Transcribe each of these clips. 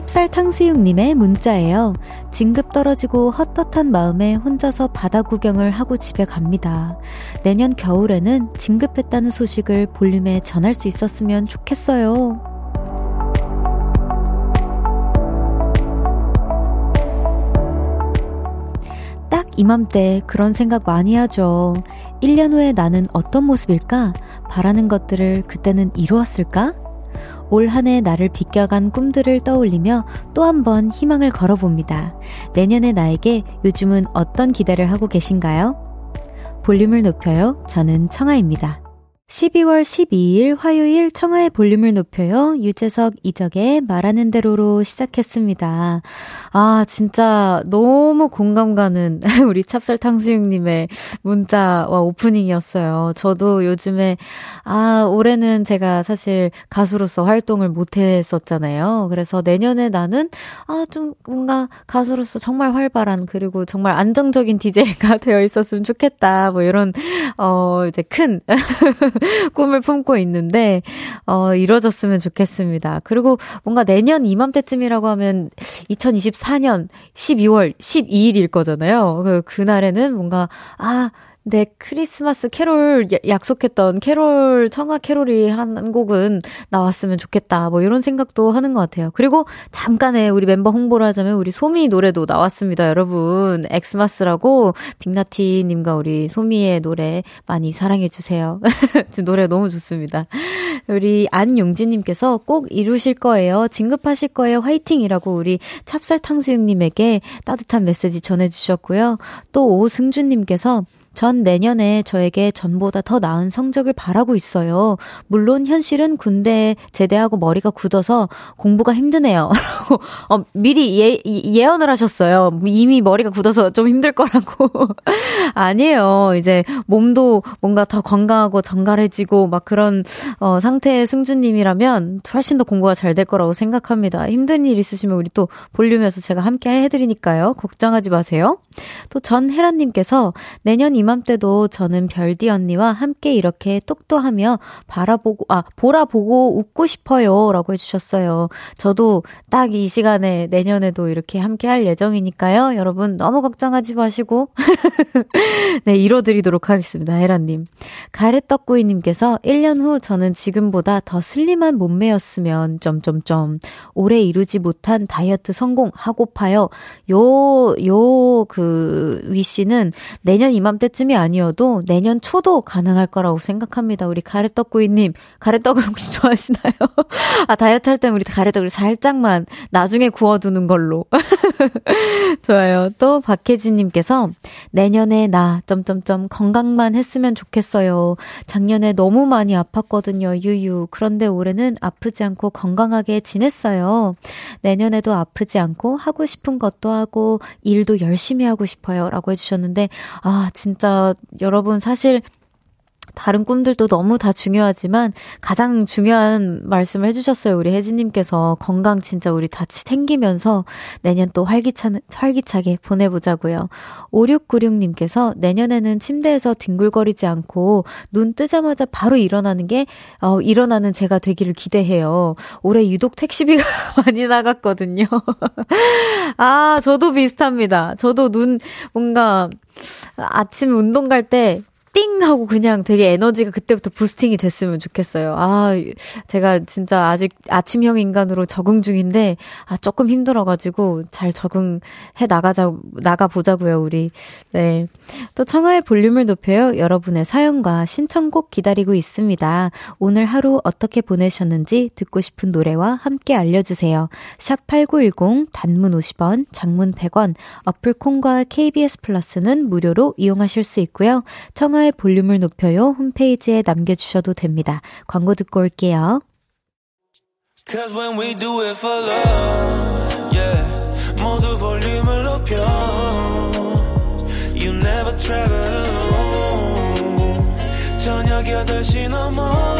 찹쌀 탕수육님의 문자예요. 진급 떨어지고 헛헛한 마음에 혼자서 바다 구경을 하고 집에 갑니다. 내년 겨울에는 진급했다는 소식을 볼륨에 전할 수 있었으면 좋겠어요. 딱 이맘때 그런 생각 많이 하죠. 1년 후에 나는 어떤 모습일까? 바라는 것들을 그때는 이루었을까? 올 한 해 나를 비껴간 꿈들을 떠올리며 또 한 번 희망을 걸어봅니다. 내년의 나에게 요즘은 어떤 기대를 하고 계신가요? 볼륨을 높여요. 저는 청아입니다. 12월 12일 화요일 청하의 볼륨을 높여요. 유재석 이적의 말하는 대로로 시작했습니다. 아, 진짜 너무 공감 가는 우리 찹쌀 탕수육님의 문자와 오프닝이었어요. 저도 요즘에, 아, 올해는 제가 사실 가수로서 활동을 못 했었잖아요. 그래서 내년에 나는, 아, 좀 뭔가 가수로서 정말 활발한, 그리고 정말 안정적인 DJ가 되어 있었으면 좋겠다. 뭐 이런, 어, 이제 큰 꿈을 품고 있는데, 어, 이뤄졌으면 좋겠습니다. 그리고 뭔가 내년 이맘때쯤이라고 하면 2024년 12월 12일일 거잖아요. 그, 그날에는 뭔가, 아, 네, 크리스마스 캐롤 약속했던 캐롤 청하 캐롤이 한 곡은 나왔으면 좋겠다. 뭐 이런 생각도 하는 것 같아요. 그리고 잠깐의 우리 멤버 홍보를 하자면 우리 소미 노래도 나왔습니다, 여러분. X-MAS라고 빅나티 님과 우리 소미의 노래 많이 사랑해 주세요. 지금 노래 너무 좋습니다. 우리 안용진 님께서 꼭 이루실 거예요. 진급하실 거예요. 화이팅이라고 우리 찹쌀 탕수육 님에게 따뜻한 메시지 전해 주셨고요. 또 오승준 님께서 전 내년에 저에게 전보다 더 나은 성적을 바라고 있어요. 물론 현실은 군대 제대하고 머리가 굳어서 공부가 힘드네요. 어, 미리 예, 예언을 하셨어요. 이미 머리가 굳어서 좀 힘들 거라고. 아니에요. 이제 몸도 뭔가 더 건강하고 정갈해지고 막 그런 어, 상태의 승주님이라면 훨씬 더 공부가 잘 될 거라고 생각합니다. 힘든 일 있으시면 우리 또 볼륨에서 제가 함께 해드리니까요. 걱정하지 마세요. 또 전혜란님께서 내년 이맘 때도 저는 별디 언니와 함께 이렇게 똑똑하며 바라보고, 아, 보라보고 웃고 싶어요. 라고 해주셨어요. 저도 딱 이 시간에 내년에도 이렇게 함께 할 예정이니까요. 여러분 너무 걱정하지 마시고. 네, 이뤄드리도록 하겠습니다. 헤라님. 가래떡구이님께서 1년 후 저는 지금보다 더 슬림한 몸매였으면, 점점점. 올해 이루지 못한 다이어트 성공하고파요. 요, 요, 그, 위씨는 내년 이맘때 이때쯤이 아니어도 내년 초도 가능할 거라고 생각합니다. 우리 가래떡구이님, 가래떡을 혹시 좋아하시나요? 아, 다이어트 할 때는 우리 가래떡을 살짝만 나중에 구워두는 걸로. 좋아요. 또 박혜진님께서 내년에 나, 점점점 건강만 했으면 좋겠어요. 작년에 너무 많이 아팠거든요. 유유. 그런데 올해는 아프지 않고 건강하게 지냈어요. 내년에도 아프지 않고 하고 싶은 것도 하고 일도 열심히 하고 싶어요. 라고 해주셨는데, 아, 진짜 진짜 여러분 사실 다른 꿈들도 너무 다 중요하지만 가장 중요한 말씀을 해주셨어요. 우리 혜진님께서 건강 진짜 우리 다 챙기면서 내년 또 활기차, 활기차게 보내보자고요. 5696님께서 내년에는 침대에서 뒹굴거리지 않고 눈 뜨자마자 바로 일어나는 게, 어, 일어나는 제가 되기를 기대해요. 올해 유독 택시비가 많이 나갔거든요. 아, 저도 비슷합니다. 저도 눈, 뭔가, 아침 운동 갈 때 띵! 하고 그냥 되게 에너지가 그때부터 부스팅이 됐으면 좋겠어요. 아, 제가 진짜 아직 아침형 인간으로 적응 중인데, 아, 조금 힘들어가지고 잘 적응해 나가자, 나가보자고요, 우리. 네. 또 청하의 볼륨을 높여요. 여러분의 사연과 신청곡 기다리고 있습니다. 오늘 하루 어떻게 보내셨는지 듣고 싶은 노래와 함께 알려주세요. 샵 8910, 단문 50원, 장문 100원, 어플 콩과 KBS 플러스는 무료로 이용하실 수 있고요. 청하 한나의 볼륨을 높여요 홈페이지에 남겨주셔도 됩니다. 광고 듣고 올게요. Cause when we do it for love, yeah. 모두 볼륨을 높여. You never travel alone. 저녁 8시 넘어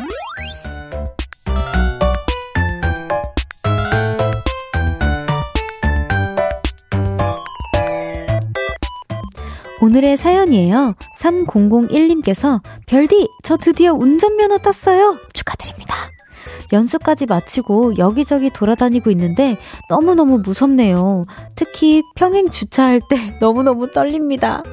오늘의 사연이에요. 3001님께서 별디, 저 드디어 운전면허 땄어요. 축하드립니다. 연수까지 마치고 여기저기 돌아다니고 있는데 너무너무 무섭네요. 특히 평행 주차할 때 너무너무 떨립니다.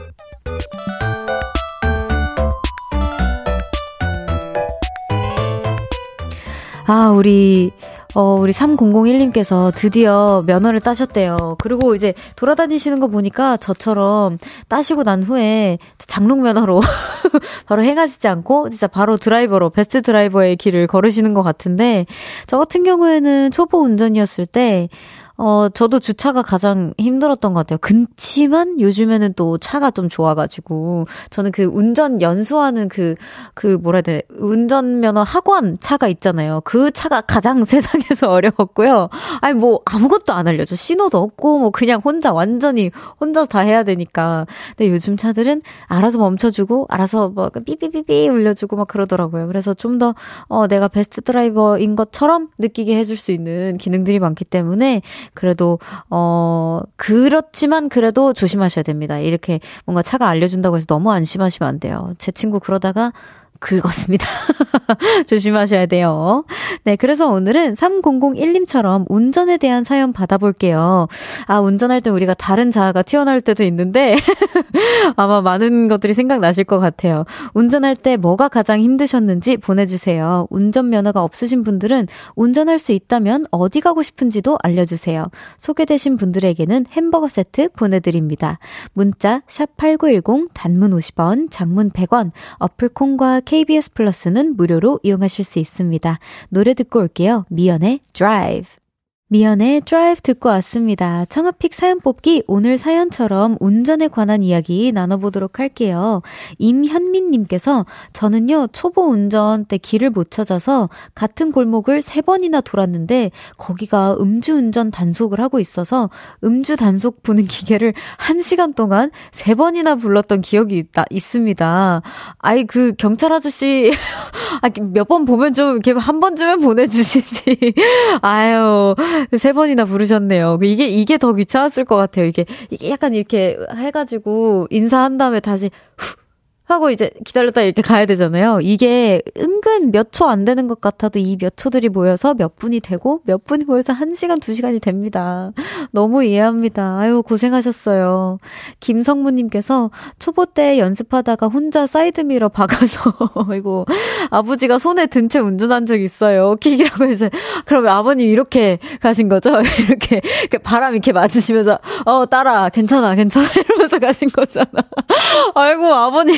아, 우리 어, 우리 3001님께서 드디어 면허를 따셨대요. 그리고 이제 돌아다니시는 거 보니까 저처럼 따시고 난 후에 장롱 면허로 바로 행하시지 않고 진짜 바로 드라이버로 베스트 드라이버의 길을 걸으시는 것 같은데 저 같은 경우에는 초보 운전이었을 때 어, 저도 주차가 가장 힘들었던 것 같아요. 근치만 요즘에는 또 차가 좀 좋아가지고, 저는 그 운전 연수하는 그, 그 뭐라 해야 돼, 운전면허 학원 차가 있잖아요. 그 차가 가장 세상에서 어려웠고요. 아니, 뭐, 아무것도 안 알려줘. 신호도 없고, 뭐, 그냥 혼자, 완전히 혼자 다 해야 되니까. 근데 요즘 차들은 알아서 멈춰주고, 알아서 뭐, 삐삐삐삐 울려주고 막 그러더라고요. 그래서 좀 더, 어, 내가 베스트 드라이버인 것처럼 느끼게 해줄 수 있는 기능들이 많기 때문에, 그래도 어 그렇지만 그래도 조심하셔야 됩니다. 이렇게 뭔가 차가 알려준다고 해서 너무 안심하시면 안 돼요. 제 친구 그러다가 긁었습니다. 조심하셔야 돼요. 네, 그래서 오늘은 3001님처럼 운전에 대한 사연 받아볼게요. 아, 운전할 때 우리가 다른 자아가 튀어나올 때도 있는데, 아마 많은 것들이 생각나실 것 같아요. 운전할 때 뭐가 가장 힘드셨는지 보내주세요. 운전면허가 없으신 분들은 운전할 수 있다면 어디 가고 싶은지도 알려주세요. 소개되신 분들에게는 햄버거 세트 보내드립니다. 문자, 샵8910, 단문 50원, 장문 100원, 어플 콩과 KBS 플러스는 무료로 이용하실 수 있습니다. 노래 듣고 올게요. 미연의 Drive. 미연의 드라이브 듣고 왔습니다. 청하 pick 사연 뽑기 오늘 사연처럼 운전에 관한 이야기 나눠보도록 할게요. 임현민님께서 저는요 초보 운전 때 길을 못 찾아서 같은 골목을 세 번이나 돌았는데 거기가 음주 운전 단속을 하고 있어서 음주 단속 부는 기계를 한 시간 동안 세 번이나 불렀던 기억이 있다 있습니다. 아이 그 경찰 아저씨 아, 몇번 보면 좀 이렇게 한 번쯤은 보내주시지. 아유. 세 번이나 부르셨네요. 그 이게, 이게 더 귀찮았을 것 같아요. 이게, 이게 약간 이렇게 해가지고 인사한 다음에 다시 후 하고 이제 기다렸다 이렇게 가야 되잖아요. 이게 은근 몇 초 안 되는 것 같아도 이 몇 초들이 모여서 몇 분이 되고 몇 분이 모여서 한 시간, 두 시간이 됩니다. 너무 이해합니다. 아유, 고생하셨어요. 김성무 님께서 초보 때 연습하다가 혼자 사이드미러 박아서, 이거 아버지가 손에 든 채 운전한 적 있어요. 킥이라고 해서. 그러면 아버님 이렇게 가신 거죠? 이렇게, 바람 이렇게 맞으시면서, 어, 따라, 괜찮아, 괜찮아. 이러면서 가신 거잖아. 아이고, 아버님.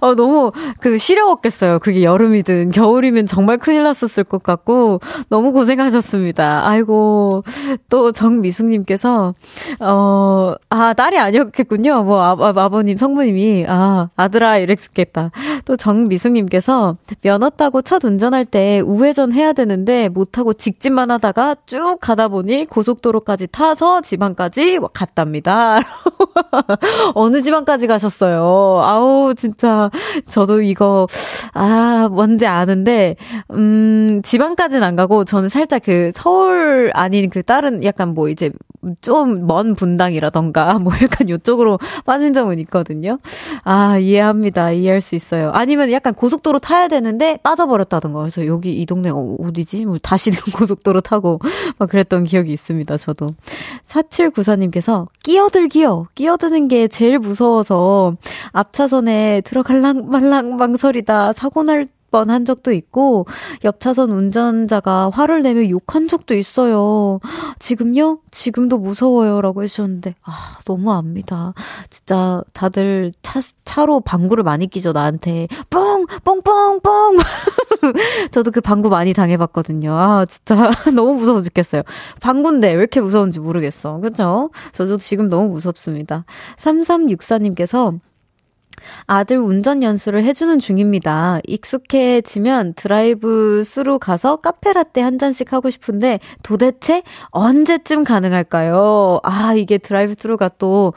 어, 너무 그 시려웠겠어요. 그게 여름이든 겨울이면 정말 큰일 났었을 것 같고 너무 고생하셨습니다. 아이고 또 정미숙님께서 어, 아 딸이 아니었겠군요. 뭐 아, 아, 아 버님 성부님이 아 아들아 이랬겠다. 또 정미숙님께서 면허 따고 첫 운전할 때 우회전 해야 되는데 못하고 직진만 하다가 쭉 가다 보니 고속도로까지 타서 지방까지 갔답니다. 어느 지방까지 가셨어요? 아우 진짜, 저도 이거, 아, 뭔지 아는데, 음, 지방까지는 안 가고, 저는 살짝 그 서울 아닌 그 다른 약간 뭐 이제 좀 먼 분당이라던가, 뭐 약간 요쪽으로 빠진 적은 있거든요. 아, 이해합니다. 이해할 수 있어요. 아니면 약간 고속도로 타야 되는데 빠져버렸다던가. 그래서 여기 이 동네 어, 어디지? 뭐 다시 고속도로 타고 막 그랬던 기억이 있습니다. 저도. 4794님께서 끼어들기요. 끼어드는 게 제일 무서워서 앞차선에 들어갈랑 말랑 망설이다 사고 날 뻔한 적도 있고 옆 차선 운전자가 화를 내며 욕한 적도 있어요. 지금요? 지금도 무서워요라고 해주셨는데 아 너무 압니다. 진짜 다들 차 차로 방구를 많이 끼죠 나한테 뽕 뽕뽕뽕 저도 그 방구 많이 당해봤거든요. 아 진짜 너무 무서워 죽겠어요. 방구인데 왜 이렇게 무서운지 모르겠어. 그렇죠? 저도 지금 너무 무섭습니다. 3364님께서 아들 운전 연수를 해주는 중입니다. 익숙해지면 드라이브 스루 가서 카페라떼 한 잔씩 하고 싶은데 도대체 언제쯤 가능할까요? 아, 이게 드라이브 스루가 또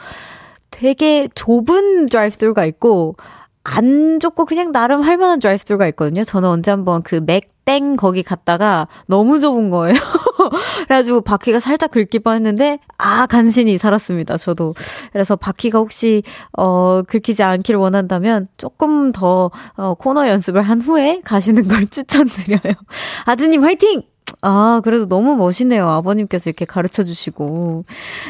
되게 좁은 드라이브 스루가 있고 안 좁고 그냥 나름 할 만한 드라이브스루가 있거든요. 저는 언제 한번 그 맥땡 거기 갔다가 너무 좁은 거예요. 그래가지고 바퀴가 살짝 긁기 뻔했는데 아 간신히 살았습니다. 저도 그래서 바퀴가 혹시 어 긁히지 않기를 원한다면 조금 더 어, 코너 연습을 한 후에 가시는 걸 추천드려요. 아드님 화이팅! 아, 그래도 너무 멋있네요. 아버님께서 이렇게 가르쳐 주시고.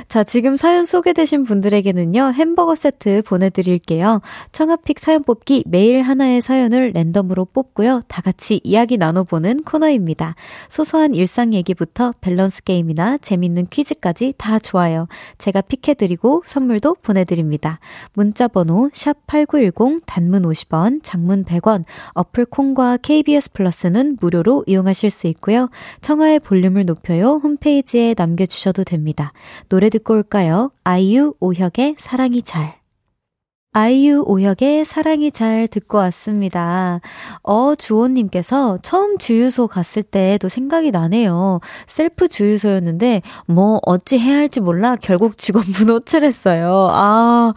자, 지금 사연 소개되신 분들에게는요, 햄버거 세트 보내드릴게요. 청아픽 사연 뽑기 매일 하나의 사연을 랜덤으로 뽑고요. 다 같이 이야기 나눠보는 코너입니다. 소소한 일상 얘기부터 밸런스 게임이나 재밌는 퀴즈까지 다 좋아요. 제가 픽해드리고 선물도 보내드립니다. 문자번호 샵8910 단문 50원, 장문 100원, 어플 콩과 KBS 플러스는 무료로 이용하실 수 있고요. 청하의 볼륨을 높여요 홈페이지에 남겨주셔도 됩니다. 노래 듣고 올까요? 아이유 오혁의 사랑이 잘. 아이유 오혁의 사랑이 잘 듣고 왔습니다. 어, 주호님께서 처음 주유소 갔을 때도 생각이 나네요. 셀프 주유소였는데, 뭐, 어찌 해야 할지 몰라 결국 직원분 호출했어요. 아,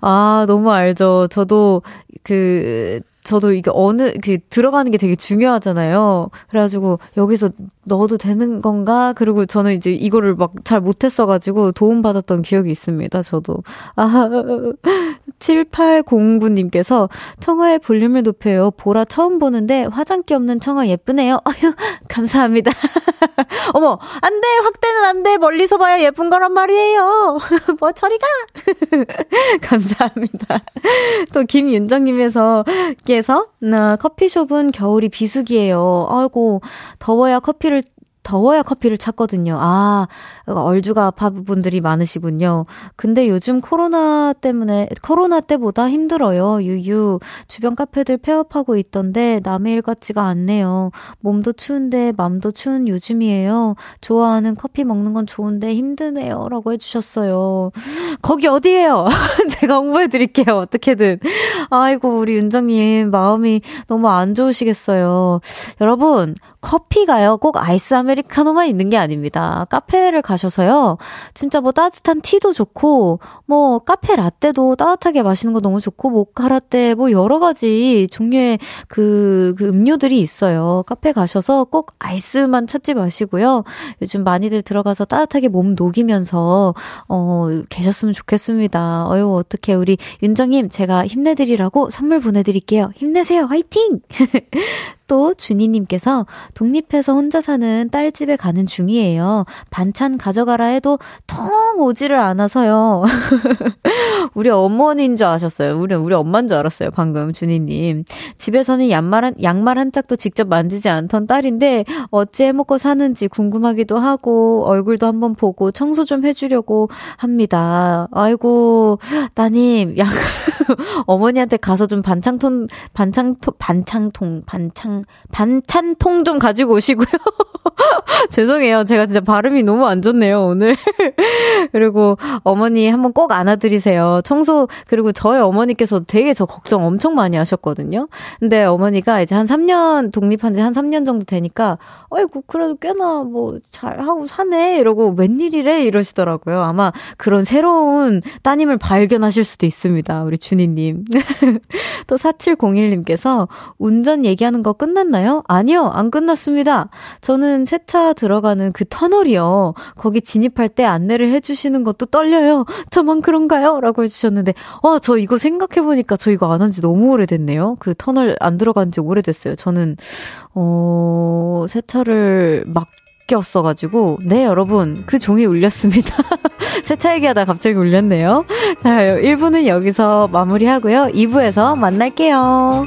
아, 너무 알죠. 저도 그, 저도 이게 어느 그 들어가는 게 되게 중요하잖아요. 그래가지고 여기서 넣어도 되는 건가? 그리고 저는 이제 이거를 막 잘 못했어가지고 도움 받았던 기억이 있습니다. 저도 아 7809님께서 청아의 볼륨을 높여요. 보라 처음 보는데 화장기 없는 청아 예쁘네요. 아유 감사합니다. 어머 안돼 확대는 안돼 멀리서 봐야 예쁜 거란 말이에요. 뭐 저리가 감사합니다. 또 김윤정님에서 께서 나 커피숍은 겨울이 비수기예요. 아이고 더워야 커피를 더워야 커피를 찾거든요. 아, 얼주가 아파분들이 많으시군요. 근데 요즘 코로나 때문에, 코로나 때보다 힘들어요. 유유. 주변 카페들 폐업하고 있던데 남의 일 같지가 않네요. 몸도 추운데 맘도 추운 요즘이에요. 좋아하는 커피 먹는 건 좋은데 힘드네요. 라고 해주셨어요. 거기 어디예요? 제가 홍보해드릴게요. 어떻게든. 아이고, 우리 윤정님 마음이 너무 안 좋으시겠어요. 여러분, 커피가요, 꼭 아이스 아메리카노만 있는 게 아닙니다. 카페를 가셔서요, 진짜 뭐 따뜻한 티도 좋고, 뭐 카페 라떼도 따뜻하게 마시는 거 너무 좋고, 모카 라떼, 뭐 여러 가지 종류의 그, 그 음료들이 있어요. 카페 가셔서 꼭 아이스만 찾지 마시고요. 요즘 많이들 들어가서 따뜻하게 몸 녹이면서, 어, 계셨으면 좋겠습니다. 어유 어떻게 우리 윤정님, 제가 힘내드리라고 선물 보내드릴게요. 힘내세요. 화이팅! 또 준희님께서 독립해서 혼자 사는 딸 집에 가는 중이에요. 반찬 가져가라 해도 통 오지를 않아서요. 우리 어머니인 줄 아셨어요. 우리 우리 엄마인 줄 알았어요. 방금 준희님. 집에서는 양말 한 양말 한 짝도 직접 만지지 않던 딸인데 어찌 해먹고 사는지 궁금하기도 하고 얼굴도 한번 보고 청소 좀 해주려고 합니다. 아이고 따님 양 어머니한테 가서 좀 반창통 반창통 반창통 반창 반찬통 좀 가지고 오시고요. 죄송해요. 제가 진짜 발음이 너무 안 좋네요, 오늘. 그리고 어머니 한번 꼭 안아드리세요. 청소, 그리고 저희 어머니께서 되게 저 걱정 엄청 많이 하셨거든요. 근데 어머니가 이제 한 3년, 독립한 지 한 3년 정도 되니까, 아이고, 그래도 꽤나 뭐 잘하고 사네. 이러고 웬일이래? 이러시더라고요. 아마 그런 새로운 따님을 발견하실 수도 있습니다. 우리 준희님. 또 4701님께서 운전 얘기하는 거 끝 났나요? 아니요, 안 끝났습니다. 저는 세차 들어가는 그 터널이요. 거기 진입할 때 안내를 해주시는 것도 떨려요. 저만 그런가요? 라고 해주셨는데, 와, 저 이거 생각해보니까 저 이거 안 한 지 너무 오래됐네요. 그 터널 안 들어간 지 오래됐어요. 저는, 어, 세차를 막 꼈어가지고, 네, 여러분, 그 종이 울렸습니다. 세차 얘기하다 갑자기 울렸네요. 자, 1부는 여기서 마무리하고요. 2부에서 만날게요.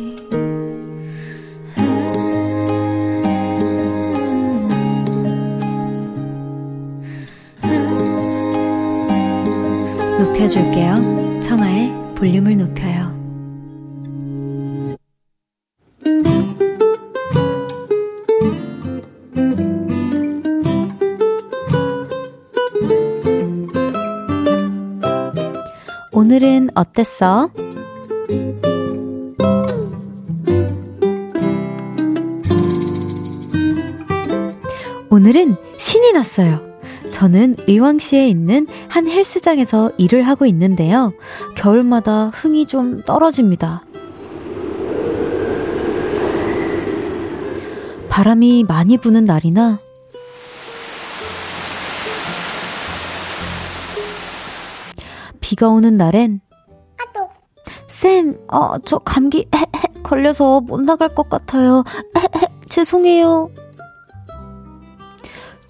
높여줄게요. 청하의 볼륨을 높여요. 오늘은 어땠어? 오늘은 신이 났어요. 저는 의왕시에 있는 한 헬스장에서 일을 하고 있는데요. 겨울마다 흥이 좀 떨어집니다. 바람이 많이 부는 날이나 비가 오는 날엔 쌤, 어, 저 감기 걸려서 못 나갈 것 같아요. 죄송해요.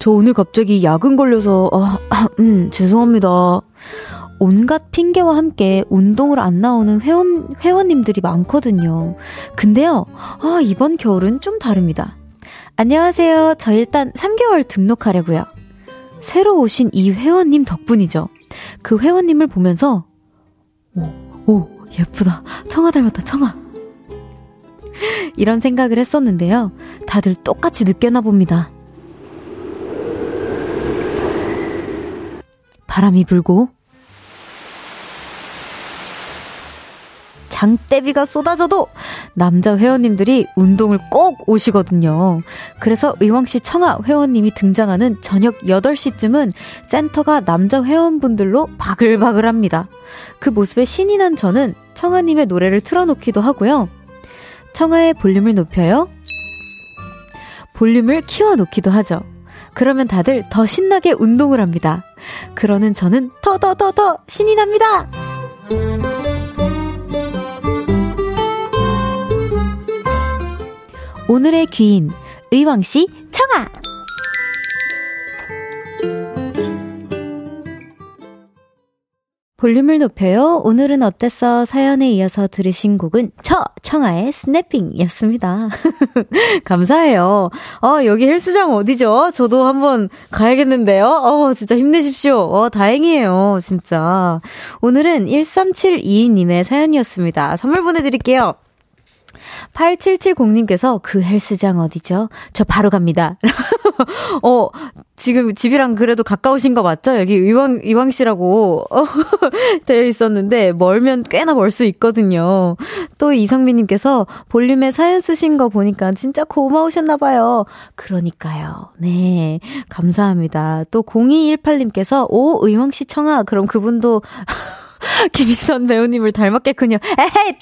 저 오늘 갑자기 야근 걸려서, 어, 음, 죄송합니다. 온갖 핑계와 함께 운동을 안 나오는 회원, 회원님들이 많거든요. 근데요, 아, 이번 겨울은 좀 다릅니다. 안녕하세요. 저 일단 3개월 등록하려고요. 새로 오신 이 회원님 덕분이죠. 그 회원님을 보면서, 오, 오, 예쁘다. 청아 닮았다, 청아. 이런 생각을 했었는데요. 다들 똑같이 느꼈나 봅니다. 바람이 불고 장대비가 쏟아져도 남자 회원님들이 운동을 꼭 오시거든요. 그래서 의왕시 청아 회원님이 등장하는 저녁 8시쯤은 센터가 남자 회원분들로 바글바글합니다. 그 모습에 신이 난 저는 청아님의 노래를 틀어놓기도 하고요. 청아의 볼륨을 높여요. 볼륨을 키워놓기도 하죠. 그러면 다들 더 신나게 운동을 합니다. 그러는 저는 더 더 더 더 신이 납니다! 오늘의 귀인, 의왕씨 청아! 볼륨을 높여요. 오늘은 어땠어? 사연에 이어서 들으신 곡은 저 청아의 스냅핑이었습니다. 감사해요. 어, 여기 헬스장 어디죠? 저도 한번 가야겠는데요. 어, 진짜 힘내십시오. 어, 다행이에요. 진짜. 오늘은 1372님의 사연이었습니다. 선물 보내드릴게요. 8770님께서 그 헬스장 어디죠? 저 바로 갑니다. 어, 지금 집이랑 그래도 가까우신 거 맞죠? 여기 의왕, 의왕시라고 어, 되어 있었는데, 멀면 꽤나 멀 수 있거든요. 또 이성민님께서 볼륨에 사연 쓰신 거 보니까 진짜 고마우셨나봐요. 그러니까요. 네. 감사합니다. 또 0218님께서, 오, 의왕시 청아. 그럼 그분도 김희선 배우님을 닮았겠군요. 에헤이!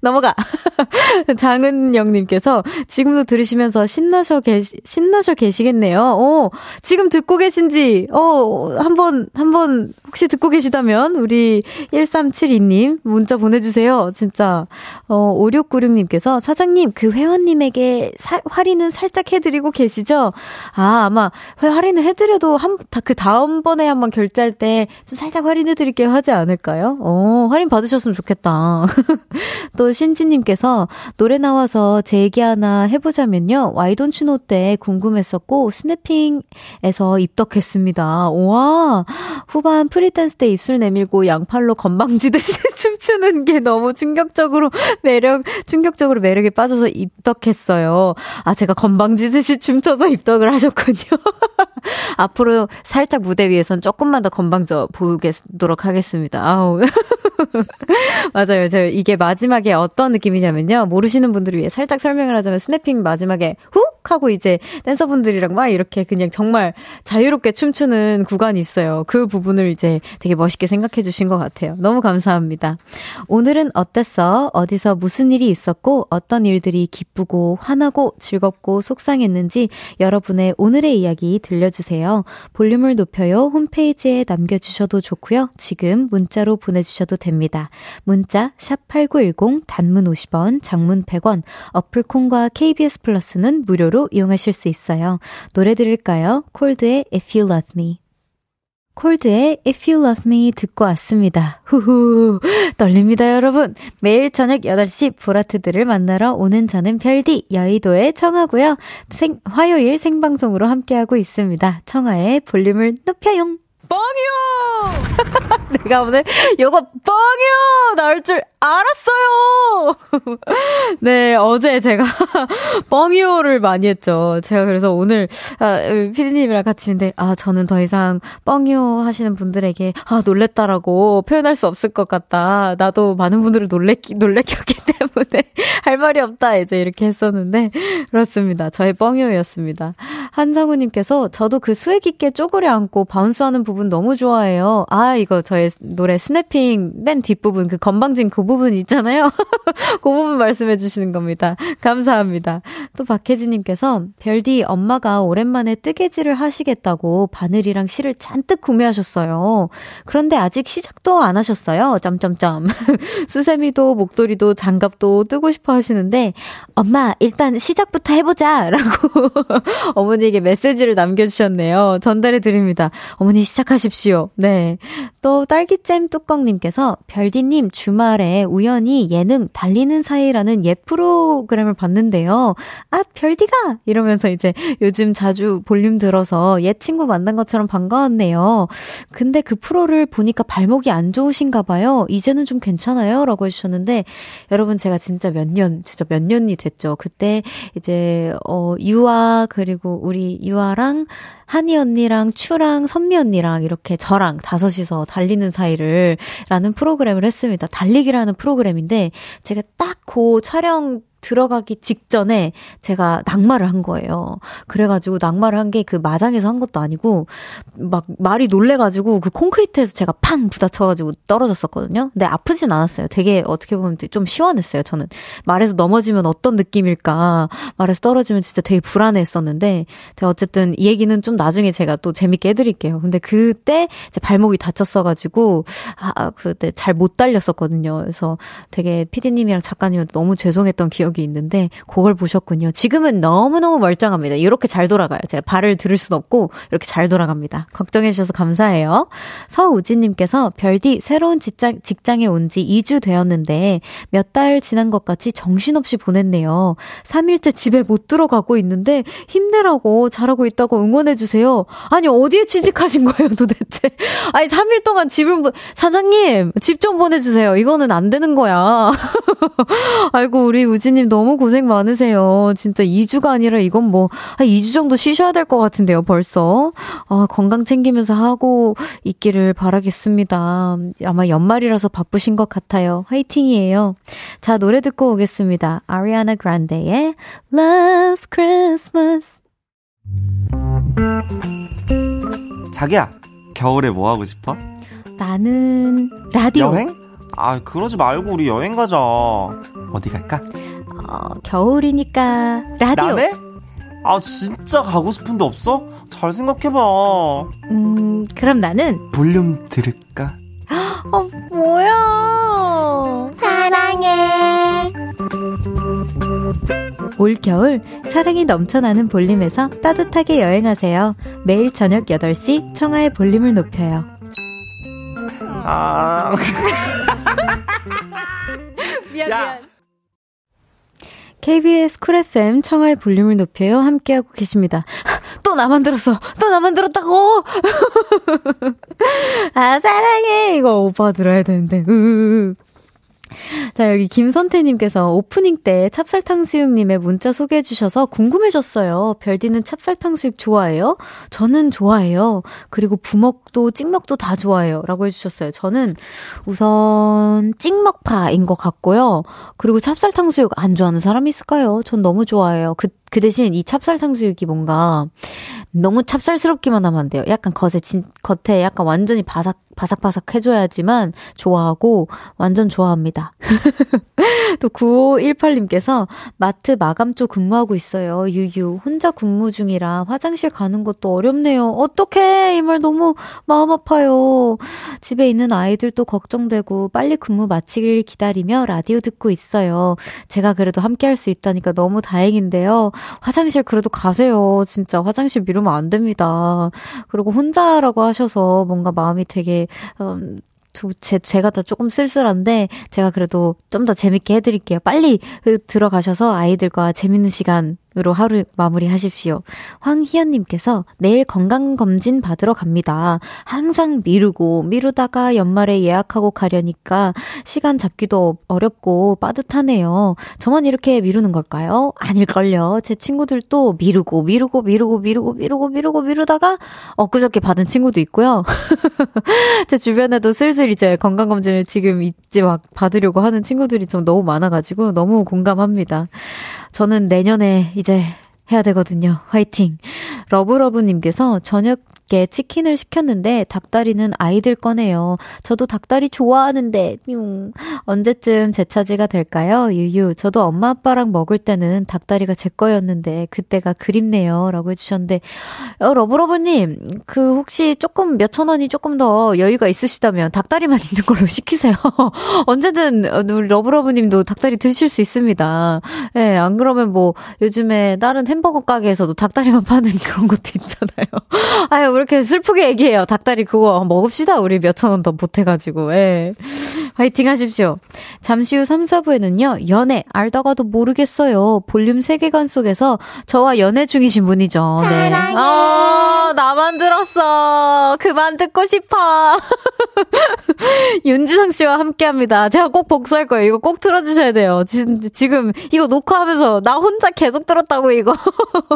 넘어가. 장은영님께서 지금도 들으시면서 신나셔 계시, 신나셔 계시겠네요. 어, 지금 듣고 계신지, 어, 한 번, 한번, 혹시 듣고 계시다면, 우리 1372님 문자 보내주세요. 진짜. 어, 5696님께서 사장님, 그 회원님에게 사, 할인은 살짝 해드리고 계시죠? 아, 아마, 할인을 해드려도 한, 그 다음번에 한번 결제할 때 좀 살짝 할인해드릴게요 하지 않을까요? 어, 할인 받으셨으면 좋겠다. 또 신지님께서 노래 나와서 제 얘기 하나 해보자면요. Why Don't You Know 때 궁금했었고 Snapping에서 입덕했습니다. 와 후반 free dance 때 입술 내밀고 양팔로 건방지듯이 춤추는 게 너무 충격적으로 매력 충격적으로 매력에 빠져서 입덕했어요. 아 제가 건방지듯이 춤춰서 입덕을 하셨군요. 앞으로 살짝 무대 위에선 조금만 더 건방져 보겠도록 하겠습니다. 아우 맞아요. 저 이게 마지막 에 어떤 느낌이냐면요. 모르시는 분들을 위해 살짝 설명을 하자면 Snapping 마지막에 훅 하고 이제 댄서분들이랑 막 이렇게 그냥 정말 자유롭게 춤추는 구간이 있어요. 그 부분을 이제 되게 멋있게 생각해 주신 것 같아요. 너무 감사합니다. 오늘은 어땠어? 어디서 무슨 일이 있었고 어떤 일들이 기쁘고 화나고 즐겁고 속상했는지 여러분의 오늘의 이야기 들려주세요. 볼륨을 높여요. 홈페이지에 남겨주셔도 좋고요. 지금 문자로 보내주셔도 됩니다. 문자 샵8910 단문 50원, 장문 100원, 어플콘과 KBS 플러스는 무료로 이용하실 수 있어요. 노래 들을까요? 콜드의 If You Love Me. 콜드의 If You Love Me 듣고 왔습니다. 후후, 떨립니다, 여러분. 매일 저녁 8시 보라트들을 만나러 오는 저는 별디, 여의도의 청하고요. 생, 화요일 생방송으로 함께하고 있습니다. 청하의 볼륨을 높여용. 뻥이요! 내가 오늘 요거 뻥이요! 나올 줄 알았어요! 네, 어제 제가 뻥이요를 많이 했죠. 제가 그래서 오늘, 아, 피디님이랑 같이 있는데, 아, 저는 더 이상 뻥이요 하시는 분들에게, 아, 놀랬다라고 표현할 수 없을 것 같다. 나도 많은 분들을 놀랬기, 놀래켰기 때문에 할 말이 없다. 이제 이렇게 했었는데, 그렇습니다. 저의 뻥이요였습니다. 한상우님께서, 저도 그 수액 있게 쪼그려 앉고 바운스하는 부분 너무 좋아해요. 아, 이거 저의 노래 스냅핑 맨 뒷부분, 그 건방진 그 부분 있잖아요. 그 부분 말씀해 주시는 겁니다. 감사합니다. 또 박혜진님께서 별디 엄마가 오랜만에 뜨개질을 하시겠다고 바늘이랑 실을 잔뜩 구매하셨어요. 그런데 아직 시작도 안 하셨어요. 점점점. 수세미도 목도리도 장갑도 뜨고 싶어 하시는데 엄마 일단 시작부터 해보자 라고 어머니에게 메시지를 남겨주셨네요. 전달해 드립니다. 어머니 시작하십시오. 네. 또 딸기잼 뚜껑님께서 별디님 주말에 우연히 예능 달리는 사이라는 예 프로그램을 봤는데요. 아, 별디가! 이러면서 이제 요즘 자주 볼륨 들어서 옛 친구 만난 것처럼 반가웠네요. 근데 그 프로를 보니까 발목이 안 좋으신가 봐요. 이제는 좀 괜찮아요? 라고 해주셨는데, 여러분 제가 진짜 몇 년, 진짜 몇 년이 됐죠. 그때 이제, 어, 유아, 그리고 우리 유아랑 한이 언니랑 추랑 선미 언니랑 이렇게 저랑 다섯이서 달리는 사이를 라는 프로그램을 했습니다. 달리기라는 프로그램인데 제가 딱 그 촬영 들어가기 직전에 제가 낙마를 한 거예요. 그래가지고 낙마를 한 게 그 마장에서 한 것도 아니고 막 말이 놀래가지고 그 콘크리트에서 제가 팡 부딪혀가지고 떨어졌었거든요. 근데 아프진 않았어요. 되게 어떻게 보면 좀 시원했어요. 저는 말에서 넘어지면 어떤 느낌일까 말에서 떨어지면 진짜 되게 불안했었는데 어쨌든 이 얘기는 좀 나중에 제가 또 재밌게 해드릴게요. 근데 그때 제 발목이 다쳤어가지고 아 그때 잘 못 달렸었거든요. 그래서 되게 피디님이랑 작가님한테 너무 죄송했던 기억이 적이 있는데 그걸 보셨군요. 지금은 너무너무 멀쩡합니다. 이렇게 잘 돌아가요. 제가 발을 들을 순 없고 이렇게 잘 돌아갑니다. 걱정해 주셔서 감사해요. 서우진 님께서 별디 새로운 직장, 직장에 온 지 2주 되었는데 몇 달 지난 것 같이 정신없이 보냈네요. 3일째 집에 못 들어가고 있는데 힘내라고 잘하고 있다고 응원해 주세요. 아니 어디에 취직하신 거예요 도대체? 아니 3일 동안 집을 사장님 집 좀 보내 주세요. 이거는 안 되는 거야. 아이고 우리 우진 님님 너무 고생 많으세요. 진짜 2주가 아니라 이건 뭐, 한 2주 정도 쉬셔야 될 것 같은데요, 벌써. 아, 건강 챙기면서 하고 있기를 바라겠습니다. 아마 연말이라서 바쁘신 것 같아요. 화이팅이에요. 자, 노래 듣고 오겠습니다. 아리아나 그란데의 Last Christmas. 자기야, 겨울에 뭐 하고 싶어? 나는 라디오. 여행? 아, 그러지 말고 우리 여행 가자. 어디 갈까? 어, 겨울이니까 라디오. 남해? 아 진짜 가고 싶은데 없어? 잘 생각해봐. 음 그럼 나는 볼륨 들을까? 어 뭐야? 사랑해. 올 겨울 사랑이 넘쳐나는 볼륨에서 따뜻하게 여행하세요. 매일 저녁 8시 청하의 볼륨을 높여요. 아. 미안, 야. 미안. KBS 쿨 FM 청하의 볼륨을 높여요. 함께하고 계십니다. 또 나만 들었어. 또 나만 들었다고. 아, 사랑해. 이거 오빠 들어야 되는데. 으으으. 자, 여기 김선태님께서 오프닝 때 찹쌀탕수육님의 문자 소개해주셔서 궁금해졌어요. 별디는 찹쌀탕수육 좋아해요? 저는 좋아해요. 그리고 부먹도 찍먹도 다 좋아해요. 라고 해주셨어요. 저는 우선 찍먹파인 것 같고요. 그리고 찹쌀탕수육 안 좋아하는 사람이 있을까요? 전 너무 좋아해요. 그, 그 대신 이 찹쌀탕수육이 뭔가 너무 찹쌀스럽기만 하면 안 돼요. 약간 겉에 진, 겉에 약간 완전히 바삭 바삭바삭 해줘야지만 좋아하고 완전 좋아합니다. 또 9518님께서 마트 마감 쪽 근무하고 있어요. 유유. 혼자 근무 중이라 화장실 가는 것도 어렵네요. 어떡해. 이 말 너무 마음 아파요. 집에 있는 아이들도 걱정되고 빨리 근무 마치길 기다리며 라디오 듣고 있어요. 제가 그래도 함께 할 수 있다니까 너무 다행인데요. 화장실 그래도 가세요. 진짜 화장실 미루 면 안 됩니다. 그리고 혼자라고 하셔서 뭔가 마음이 되게 음, 제, 제가 다 조금 쓸쓸한데, 제가 그래도 좀 더 재밌게 해드릴게요. 빨리 그 들어가셔서 아이들과 재밌는 시간 으로 하루 마무리 하십시오. 황희연님께서 내일 건강검진 받으러 갑니다. 항상 미루고, 미루다가 연말에 예약하고 가려니까 시간 잡기도 어렵고 빠듯하네요. 저만 이렇게 미루는 걸까요? 아닐걸요. 제 친구들도 미루고, 미루고, 미루고, 미루고, 미루고, 미루고, 미루다가 엊그저께 받은 친구도 있고요. 제 주변에도 슬슬 이제 건강검진을 지금 이제 막 받으려고 하는 친구들이 좀 너무 많아가지고 너무 공감합니다. 저는 내년에 이제 해야 되거든요. 화이팅! 러브러브님께서 저녁 게 치킨을 시켰는데 닭다리는 아이들 거네요. 저도 닭다리 좋아하는데 뿅. 언제쯤 제 차지가 될까요? 유유. 저도 엄마 아빠랑 먹을 때는 닭다리가 제 거였는데 그때가 그립네요 라고 해 주셨는데 어, 러브러브 님. 그 혹시 조금 몇천 원이 조금 더 여유가 있으시다면 닭다리만 있는 걸로 시키세요. 언제든 우리 러브러브 님도 닭다리 드실 수 있습니다. 예, 네, 안 그러면 뭐 요즘에 다른 햄버거 가게에서도 닭다리만 파는 그런 것도 있잖아요. 아유, 왜 이렇게 슬프게 얘기해요? 닭다리 그거 먹읍시다. 우리 몇천 원 더 보태가지고. 예. 화이팅 하십시오. 잠시 후 3, 4부에는요, 연애, 알다가도 모르겠어요. 볼륨 세계관 속에서 저와 연애 중이신 분이죠. 네. 아, 나만 들었어. 그만 듣고 싶어. 윤지성 씨와 함께 합니다. 제가 꼭 복수할 거예요. 이거 꼭 틀어주셔야 돼요. 지금, 이거 녹화하면서 나 혼자 계속 들었다고, 이거.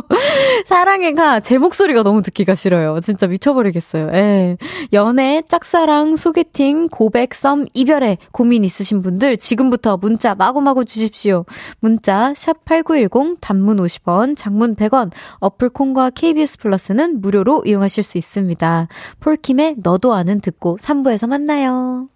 사랑해가 제 목소리가 너무 듣기가 싫어요. 진짜 미쳐버리겠어요. 예. 연애, 짝사랑, 소개팅, 고백, 썸, 이별에 고민 있으신 분들 지금부터 문자 마구마구 주십시오. 문자 샵8910 단문 50원, 장문 100원, 어플 콩과 KBS 플러스는 무료로 이용하실 수 있습니다. 폴킴의 너도 아는 듣고 3부에서 만나요.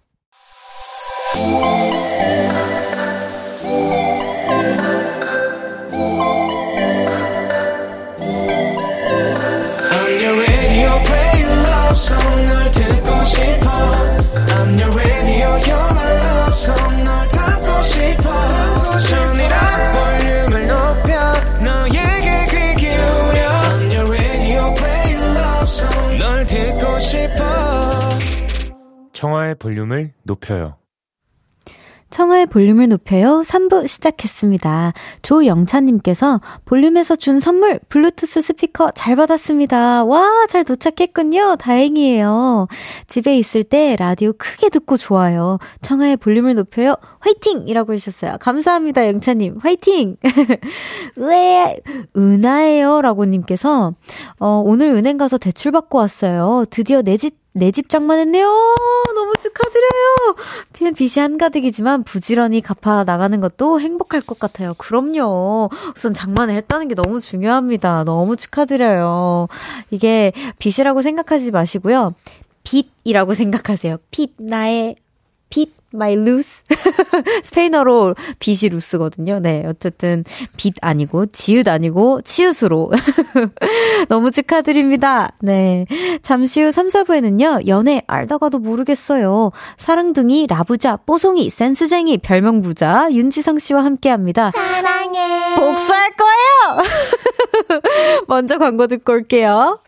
볼륨을 높여요 청하의 볼륨을 높여요. 3부 시작했습니다. 조영찬님께서 볼륨에서 준 선물, 블루투스 스피커 잘 받았습니다. 와, 잘 도착했군요. 다행이에요. 집에 있을 때 라디오 크게 듣고 좋아요. 청하의 볼륨을 높여요. 화이팅! 이라고 해주셨어요. 감사합니다, 영찬님. 화이팅! 왜, 은하예요. 라고 님께서, 어, 오늘 은행 가서 대출 받고 왔어요. 드디어 내 집 내 집 장만했네요. 너무 축하드려요. 빚이 한가득이지만 부지런히 갚아 나가는 것도 행복할 것 같아요. 그럼요. 우선 장만을 했다는 게 너무 중요합니다. 너무 축하드려요. 이게 빚이라고 생각하지 마시고요. 빚이라고 생각하세요. 빚, 나의 빚. My loose. 스페인어로 빛이 루스거든요. 네. 어쨌든 빛 아니고 지읒 아니고 치읒으로 너무 축하드립니다. 네. 잠시 후 3, 4부에는요. 연애 알다가도 모르겠어요. 사랑둥이, 라부자, 뽀송이, 센스쟁이, 별명부자 윤지성 씨와 함께 합니다. 사랑해. 복수할 거예요. 먼저 광고 듣고 올게요.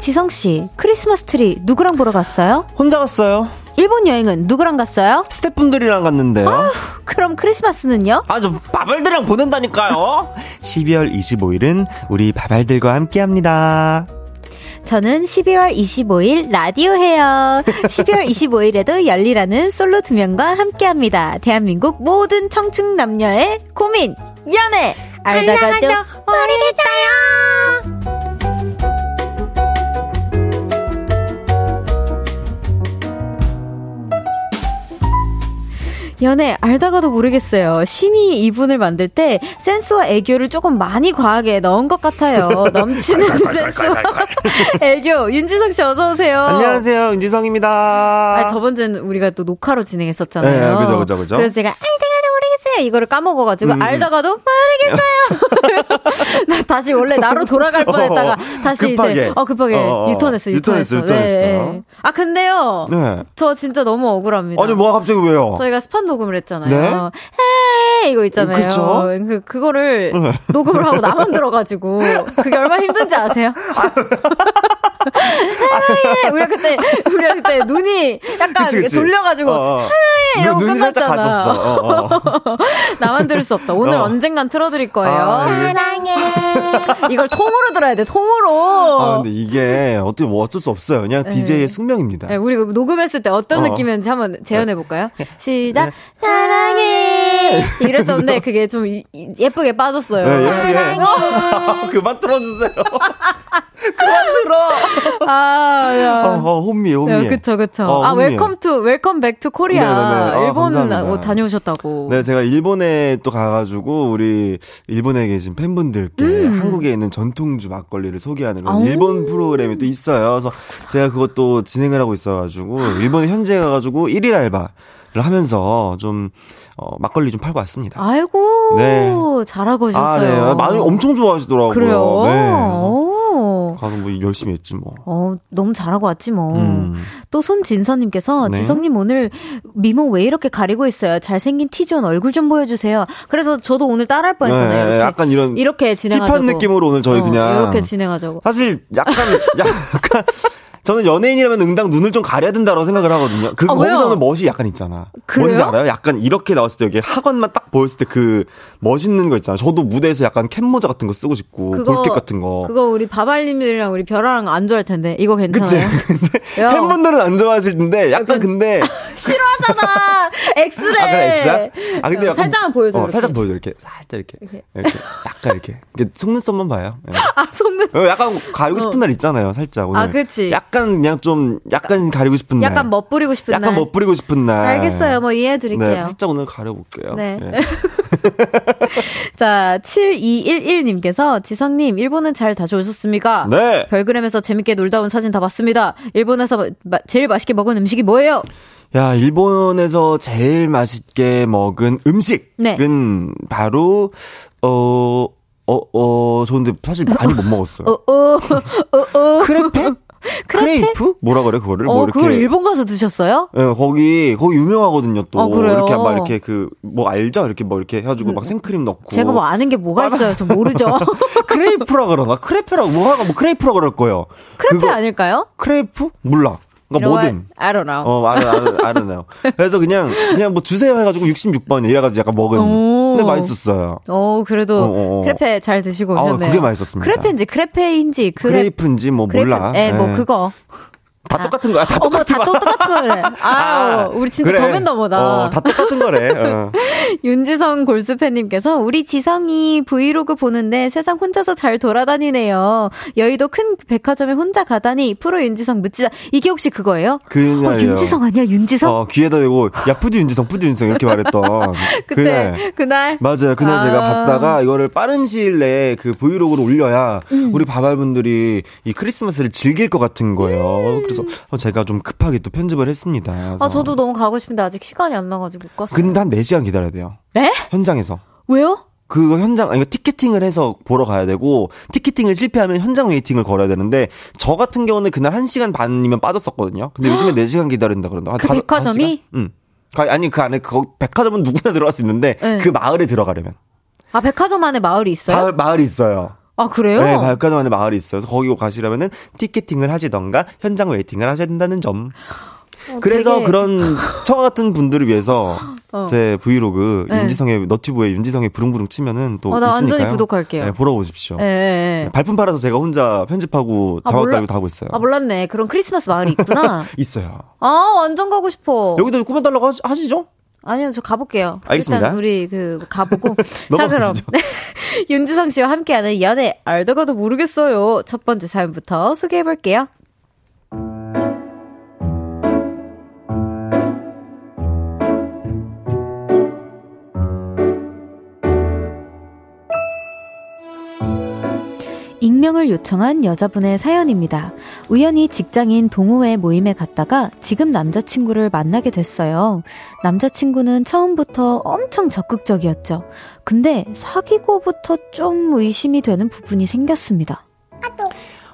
지성씨, 크리스마스 트리 누구랑 보러 갔어요? 혼자 갔어요. 일본 여행은 누구랑 갔어요? 스태프분들이랑 갔는데요. 아, 그럼 크리스마스는요? 아, 저 밥알들이랑 보낸다니까요. 12월 25일은 우리 밥알들과 함께 합니다. 저는 12월 25일 라디오 해요. 12월 25일에도 열일하는 솔로 두 명과 함께 합니다. 대한민국 모든 청춘 남녀의 고민, 연애, 알다가도 모르겠어요. 연애 알다가도 모르겠어요. 신이 이분을 만들 때 센스와 애교를 조금 많이 과하게 넣은 것 같아요. 넘치는 센스와 애교. 윤지성 씨 어서 오세요. 안녕하세요. 윤지성입니다. 아, 저번 주는 우리가 또 녹화로 진행했었잖아요. 네, 그죠, 그죠, 그죠. 그래서 제가 알다가 도 모르겠어요. 이거를 까먹어가지고 음. 알다가도 모르겠어요. 나 다시 원래 나로 돌아갈 뻔했다가 다시 급하게. 이제 어 급하게 어, 어. 유턴했어, 유턴했어. 유턴했어, 유턴했어. 네. 아 근데요. 네. 저 진짜 너무 억울합니다. 아니 뭐 갑자기 왜요? 저희가 스판 녹음을 했잖아요. 네? 이거 있잖아요. 그쵸? 그 그거를 녹음을 하고 나만 들어가지고 그게 얼마나 힘든지 아세요? 사랑해. 우리가 그때 우리가 그때 눈이 약간 그치, 그치. 졸려가지고 어, 어. 사랑해 이러고 끝났잖아. 가졌어. 어, 어. 나만 들을 수 없다. 오늘 어. 언젠간 틀어드릴 거예요. 아, 이게- 사랑해. 이걸 통으로 들어야 돼. 통으로. 아, 근데 이게 어떻게 뭐 어쩔 수 없어요. 그냥 DJ의 숙명입니다. 네, 우리 녹음했을 때 어떤 어. 느낌이었는지 한번 재현해 볼까요? 시작. 네. 사랑해. 이랬었는데 그게 좀 이- 예쁘게 빠졌어요. 네, 예쁘게. 그만 틀어주세요. 그만 들어. 아, 야. 어, 어, 혼미해, 혼미해. 네, 그쵸, 그쵸. 어, 아. Welcome to, welcome back to Korea. 아, 일본. 어, 다녀오셨다고. 네, 제가 일본에 또 가가지고 우리 일본에 계신 팬분들께 한국에 있는 전통주 막걸리를 소개하는 그런 음. 일본 프로그램이 또 있어요. 그래서 제가 그것도 진행을 하고 있어가지고 일본에 현지에 가가지고 1일 알바를 하면서 좀 어, 막걸리 좀 팔고 왔습니다. 아이고, 네. 잘하고 아, 오셨어요. 네. 많이 엄청 좋아하시더라고요. 그래요? 네. 오. 가서 뭐 열심히 했지 뭐. 어, 너무 잘하고 왔지 뭐. 음. 또 손진서님께서 네. 지성님 오늘 미모 왜 이렇게 가리고 있어요? 잘생긴 티존 얼굴 좀 보여주세요. 그래서 저도 오늘 따라할 뻔했잖아요. 네, 이렇게, 약간 이런 이렇게 진행하자고. 힙한 느낌으로 오늘 저희 어, 그냥 이렇게 진행하자고. 사실 약간 약간 저는 연예인이라면 응당 눈을 좀 가려야 된다고 생각을 하거든요. 그 아? 거기서는 멋이 약간 있잖아. 그래요? 뭔지 알아요? 약간 이렇게 나왔을 때 여기 학원만 딱 보였을 때 그 멋있는 거 있잖아. 저도 무대에서 약간 캡 모자 같은 거 쓰고 싶고 볼캡 같은 거. 그거 우리 바발님들이랑 우리 별아랑 안 좋아할 텐데 이거 그치? 괜찮아요? 야. 팬분들은 안 좋아하실 텐데 약간 근데 싫어하잖아. 엑스레이. 아 그래 엑스야? 아 근데 어, 약간 살짝만 보여줘. 어, 이렇게. 살짝 보여줘 이렇게 살짝 이렇게 이렇게 약간 이렇게 이렇게 속눈썹만 봐요. 예. 아 속는. 어, 약간 가리고 싶은 날 있잖아요, 살짝 오늘. 아, 그치. 약간 그냥 좀 약간 가리고 싶은 날. 약간 멋부리고 싶은 약간 날. 멋부리고 싶은 날. 알겠어요. 뭐 이해해 드릴게요. 네, 살짝 오늘 가려볼게요. 네. 자, 7211님께서 지성님, 일본은 잘 다녀오셨습니까? 네. 별그램에서 재밌게 놀다 온 사진 다 봤습니다. 일본에서 마- 제일 맛있게 먹은 음식이 뭐예요? 야, 일본에서 제일 맛있게 먹은 음식은 네. 바로 어. 어, 어, 저 근데 사실 많이 못 먹었어요. 어, 어, 어, 어. 크레페? 크레이프? 뭐라 그래, 그거를? 어, 뭐 이렇게. 그걸 일본 가서 드셨어요? 예, 거기, 거기 유명하거든요, 또. 어, 그래요? 이렇게 막 이렇게 그, 뭐 알죠? 이렇게 뭐 이렇게 해가지고 막 생크림 넣고. 제가 뭐 아는 게 뭐가 있어요? 저 모르죠. 크레이프라 그러나? 크레페라고, 뭐가, 뭐 크레이프라 그럴 거예요. 크레페 그거- 아닐까요? 크레이프? 몰라. 그러니까 know 뭐든. I don't know. 어, 알아, 알아, 알아요. 그래서 그냥, 그냥 뭐 주세요 해가지고 66번 이래가지고 약간 먹은. 오. 근데 맛있었어요. 어, 그래도 어, 어, 어. 크레페 잘 드시고 아, 오셨네요. 그게 맛있었습니다. 크레페인지 크레페인지 크레 크레이프인지 뭐 크레페- 몰라. 예, 뭐 예. 그거. 다 똑같은 거야. 다 똑같은 다 거야. 똑같은 거래. 아우, 우리 진짜 그래. Dumb and Dumber다. 어, 다 똑같은 거래. 어. 윤지성 골수팬님께서 우리 지성이 브이로그 보는데 세상 혼자서 잘 돌아다니네요. 여의도 큰 백화점에 혼자 가다니 프로 윤지성 묻지다. 이게 혹시 그거예요? 어, 그날요. 윤지성 아니야? 윤지성? 어, 귀에다 대고, 야, 푸디 윤지성, 푸디 윤지성 이렇게 말했던. 그때 그날. 그날 맞아요. 그날 아. 제가 봤다가 이거를 빠른 시일 내에 그 브이로그를 올려야 음. 우리 바발분들이 이 크리스마스를 즐길 것 같은 거예요. 그래서 제가 좀 급하게 또 편집을 했습니다. 아 그래서. 저도 너무 가고 싶은데 아직 시간이 안 나가지고 못 갔어요. 근데 한 4시간 기다려야 돼요. 네? 현장에서. 왜요? 그거 현장, 아니, ticketing을 해서 보러 가야 되고, ticketing을 실패하면 현장 waiting을 걸어야 되는데, 저 같은 경우는 그날 1시간 반이면 빠졌었거든요. 근데 요즘에 4시간 기다린다 그런다. 한그 다섯 백화점이? 응. 가- 아니, 그 안에, 그, 백화점은 누구나 들어갈 수 있는데, 네. 그 마을에 들어가려면. 아 백화점 안에 마을이 있어요? 마을, 마을이 있어요. 아 그래요? 네, 안에 마을이 있어요. 그래서 거기 가시려면은 ticketing을 하시던가 현장 waiting을 하셔야 된다는 점. 어, 그래서 되게- 그런 저 같은 분들을 위해서 어. 제 브이로그 네. 윤지성의 너튜브에 윤지성의 부릉부릉 치면은 또 어, 나 완전히 있으니까요. 구독할게요. 네, 보러 오십시오. 예, 예, 예. 발품 팔아서 제가 혼자 편집하고 아, 자막 몰라- 달고 다 하고 있어요. 아 몰랐네. 그런 크리스마스 마을이 있구나. 있어요. 아 완전 가고 싶어. 여기도 꾸며달라고 하시, 하시죠? 아니요, 저 가볼게요. 알겠습니다. 일단 우리 그 가보고. 자 그럼 넘어가시죠. 윤지성 씨와 함께하는 연애 알다가도 모르겠어요. 첫 번째 사연부터 소개해 볼게요. 익명을 요청한 여자분의 사연입니다. 우연히 직장인 동호회 모임에 갔다가 지금 남자친구를 만나게 됐어요. 남자친구는 처음부터 엄청 적극적이었죠. 근데 사귀고부터 좀 의심이 되는 부분이 생겼습니다.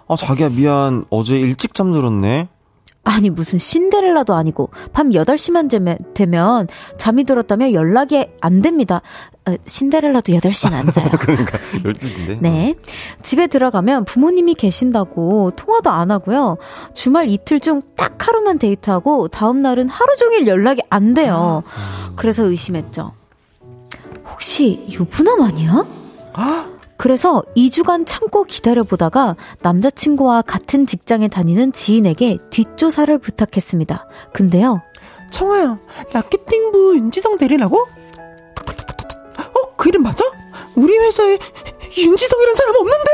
아, 자기야, 미안. 어제 일찍 잠들었네. 아니 무슨 신데렐라도 아니고 밤 8시만 되면, 되면 잠이 들었다며 연락이 안 됩니다. 어, 신데렐라도 8시는 안 자요. 그러니까 12시인데. 네. 집에 들어가면 부모님이 계신다고 통화도 안 하고요. 주말 이틀 중 딱 하루만 데이트하고 다음 날은 하루 종일 연락이 안 돼요. 그래서 의심했죠. 혹시 유부남 아니야? 그래서 2주간 참고 기다려보다가 남자친구와 같은 직장에 다니는 지인에게 뒷조사를 부탁했습니다. 근데요. 청아야, 마케팅부 윤지성 대리라고? 어, 그 이름 맞아? 우리 회사에 윤지성이라는 사람 없는데?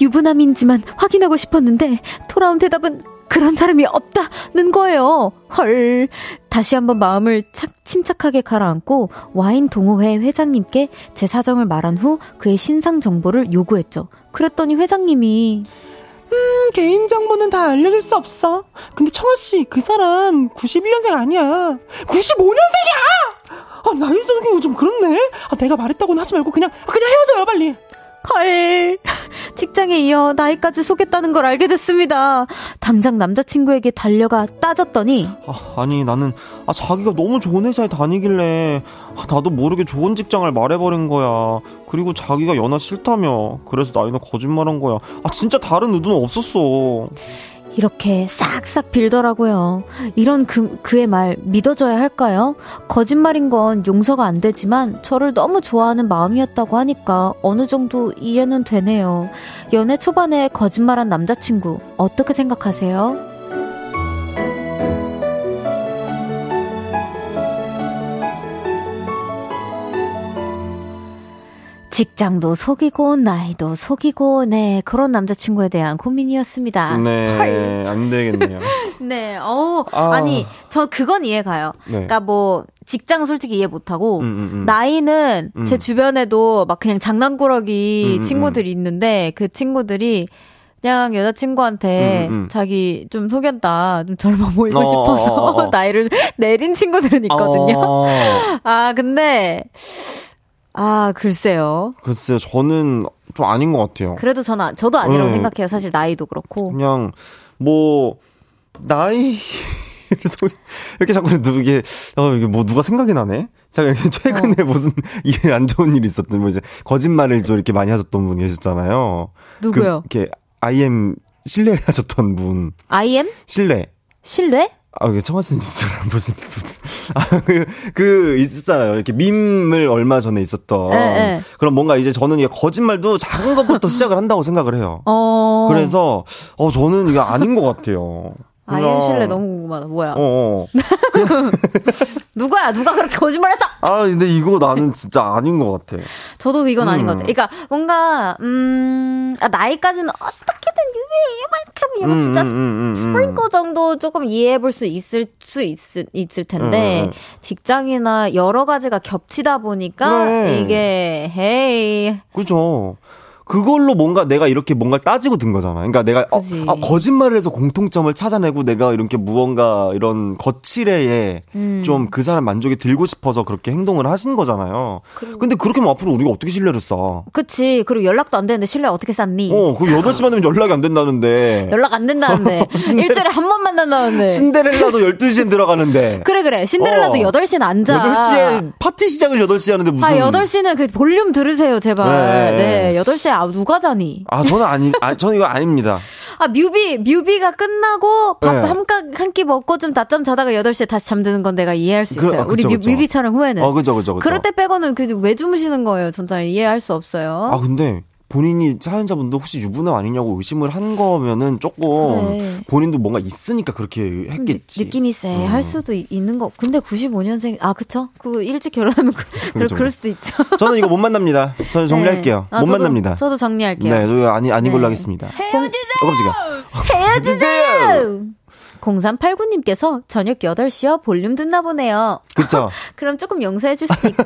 유부남인지만 확인하고 싶었는데 돌아온 대답은 그런 사람이 없다는 거예요. 헐. 다시 한번 마음을 착, 침착하게 가라앉고 와인 동호회 회장님께 제 사정을 말한 후 그의 신상 정보를 요구했죠. 그랬더니 회장님이 음, 개인정보는 다 알려줄 수 없어. 근데 청아씨, 그 사람 91년생 아니야. 95년생이야! 아, 나이 속이고 좀 그렇네? 아, 내가 말했다고는 하지 말고 그냥, 아, 그냥 헤어져요, 빨리. 헐. 직장에 이어 나이까지 속였다는 걸 알게 됐습니다. 당장 남자친구에게 달려가 따졌더니 아, 니 나는 아 자기가 너무 좋은 회사에 다니길래 아, 나도 모르게 좋은 직장을 말해버린 거야. 그리고 자기가 연하 싫다며. 그래서 나이는 거짓말한 거야. 아 진짜 다른 의도는 없었어. 이렇게 싹싹 빌더라고요. 이런 그, 그의 말 믿어줘야 할까요? 거짓말인 건 용서가 안 되지만 저를 너무 좋아하는 마음이었다고 하니까 어느 정도 이해는 되네요. 연애 초반에 거짓말한 남자친구 어떻게 생각하세요? 직장도 속이고 나이도 속이고 네 그런 남자친구에 대한 고민이었습니다. 네, 안 되겠네요. 네, 어 아. 아니 저 그건 이해가요. 네. 그러니까 뭐 직장 솔직히 이해 못하고 음, 음, 음. 나이는 음. 제 주변에도 막 그냥 장난꾸러기 음, 음, 친구들이 있는데 그 친구들이 그냥 여자친구한테 자기 좀 속였다, 좀 젊어 보이고 어, 싶어서 어, 어, 어. 나이를 내린 친구들은 있거든요. 어. 아, 근데 아, 글쎄요. 글쎄요, 저는 좀 아닌 것 같아요. 그래도 저는, 저도 아니라고 네. 생각해요. 사실 나이도 그렇고. 그냥, 뭐, 나이, 이렇게 자꾸 누게, 어, 이게 뭐 누가 생각이 나네? 제가 최근에 어. 무슨 이게 안 좋은 일이 있었던, 뭐 이제 거짓말을 좀 이렇게 많이 하셨던 분이 계셨잖아요. 누구요? 그, 이렇게 IM 신뢰 하셨던 분. IM? 신뢰. 신뢰? 아, 이게 청와대 뉴스랑 무슨, 아, 그, 그, 있었잖아요. 이렇게 밈을 얼마 전에 있었던. 에, 에. 그럼 뭔가 이제 저는 이게 거짓말도 작은 것부터 시작을 한다고 생각을 해요. 어. 그래서, 어, 저는 이게 아닌 것 같아요. 아이엠 실내 너무 궁금하다. 뭐야? 어. 어. 누구야? 누가 그렇게 거짓말했어? 아, 근데 이거 나는 진짜 아닌 것 같아. 저도 이건 음. 아닌 것 같아. 그러니까 뭔가 음, 아, 나이까지는 어떻게든 유해만큼 이거 진짜 음, 음, 음, 음, 스프링커 정도 조금 이해해 볼 수 있을 수 있을 있을 텐데 직장이나 여러 가지가 겹치다 보니까 그래. 이게 헤이. 그죠. 그걸로 뭔가 내가 이렇게 뭔가 따지고 든 거잖아. 그러니까 내가 어, 아, 거짓말을 해서 공통점을 찾아내고 내가 이렇게 무언가 이런 거칠애에 음. 좀그 사람 만족이 들고 싶어서 그렇게 행동을 하신 거잖아요. 그리고. 근데 그렇게 하면 앞으로 우리가 어떻게 신뢰를 쌓아? 그치. 그리고 연락도 안 되는데 신뢰 어떻게 쌓니? 어, 그 8시만 되면 연락이 안 된다는데. 연락 안 된다는데. 일주일에 한 번 만난다는데. 신데렐라도 12시엔 들어가는데. 그래, 그래. 신데렐라도 어. 8시는 앉아. 8시에 파티 시작을 8시에 하는데 무슨. 아, 8시는 그 볼륨 들으세요, 제발. 네. 네 8시에 아, 누가 자니? 아, 저는 아니, 아, 저는 이거 아닙니다. 아, 뮤비, 뮤비가 끝나고 밥 네. 한, 끼 먹고 좀 낮잠 자다가 8시에 다시 잠드는 건 내가 이해할 수 그, 있어요. 그, 아, 그쵸, 우리 뮤, 뮤비 촬영 후에는. 어, 그죠, 그죠, 그죠. 그럴 때 빼고는 그 왜 주무시는 거예요? 전짜 이해할 수 없어요. 아, 근데 본인이 사연자분도 혹시 유부남 아니냐고 의심을 한 거면은 조금 네. 본인도 뭔가 있으니까 그렇게 했겠지. 느, 낌이 세. 음. 할 수도 있는 거. 근데 95년생, 아, 그쵸? 그 일찍 결혼하면 그, 그렇죠. 그럴 수도 있죠. 저는 이거 못 만납니다. 저는 정리할게요. 네. 아, 못 저도, 만납니다. 저도 정리할게요. 네, 아니, 아닌 걸로 네. 하겠습니다. 헤어지세요! 어, 헤어지세요! 0389님께서 저녁 8시요? 볼륨 듣나 보네요. 그쵸. 그럼 조금 용서해 줄 수도 있고.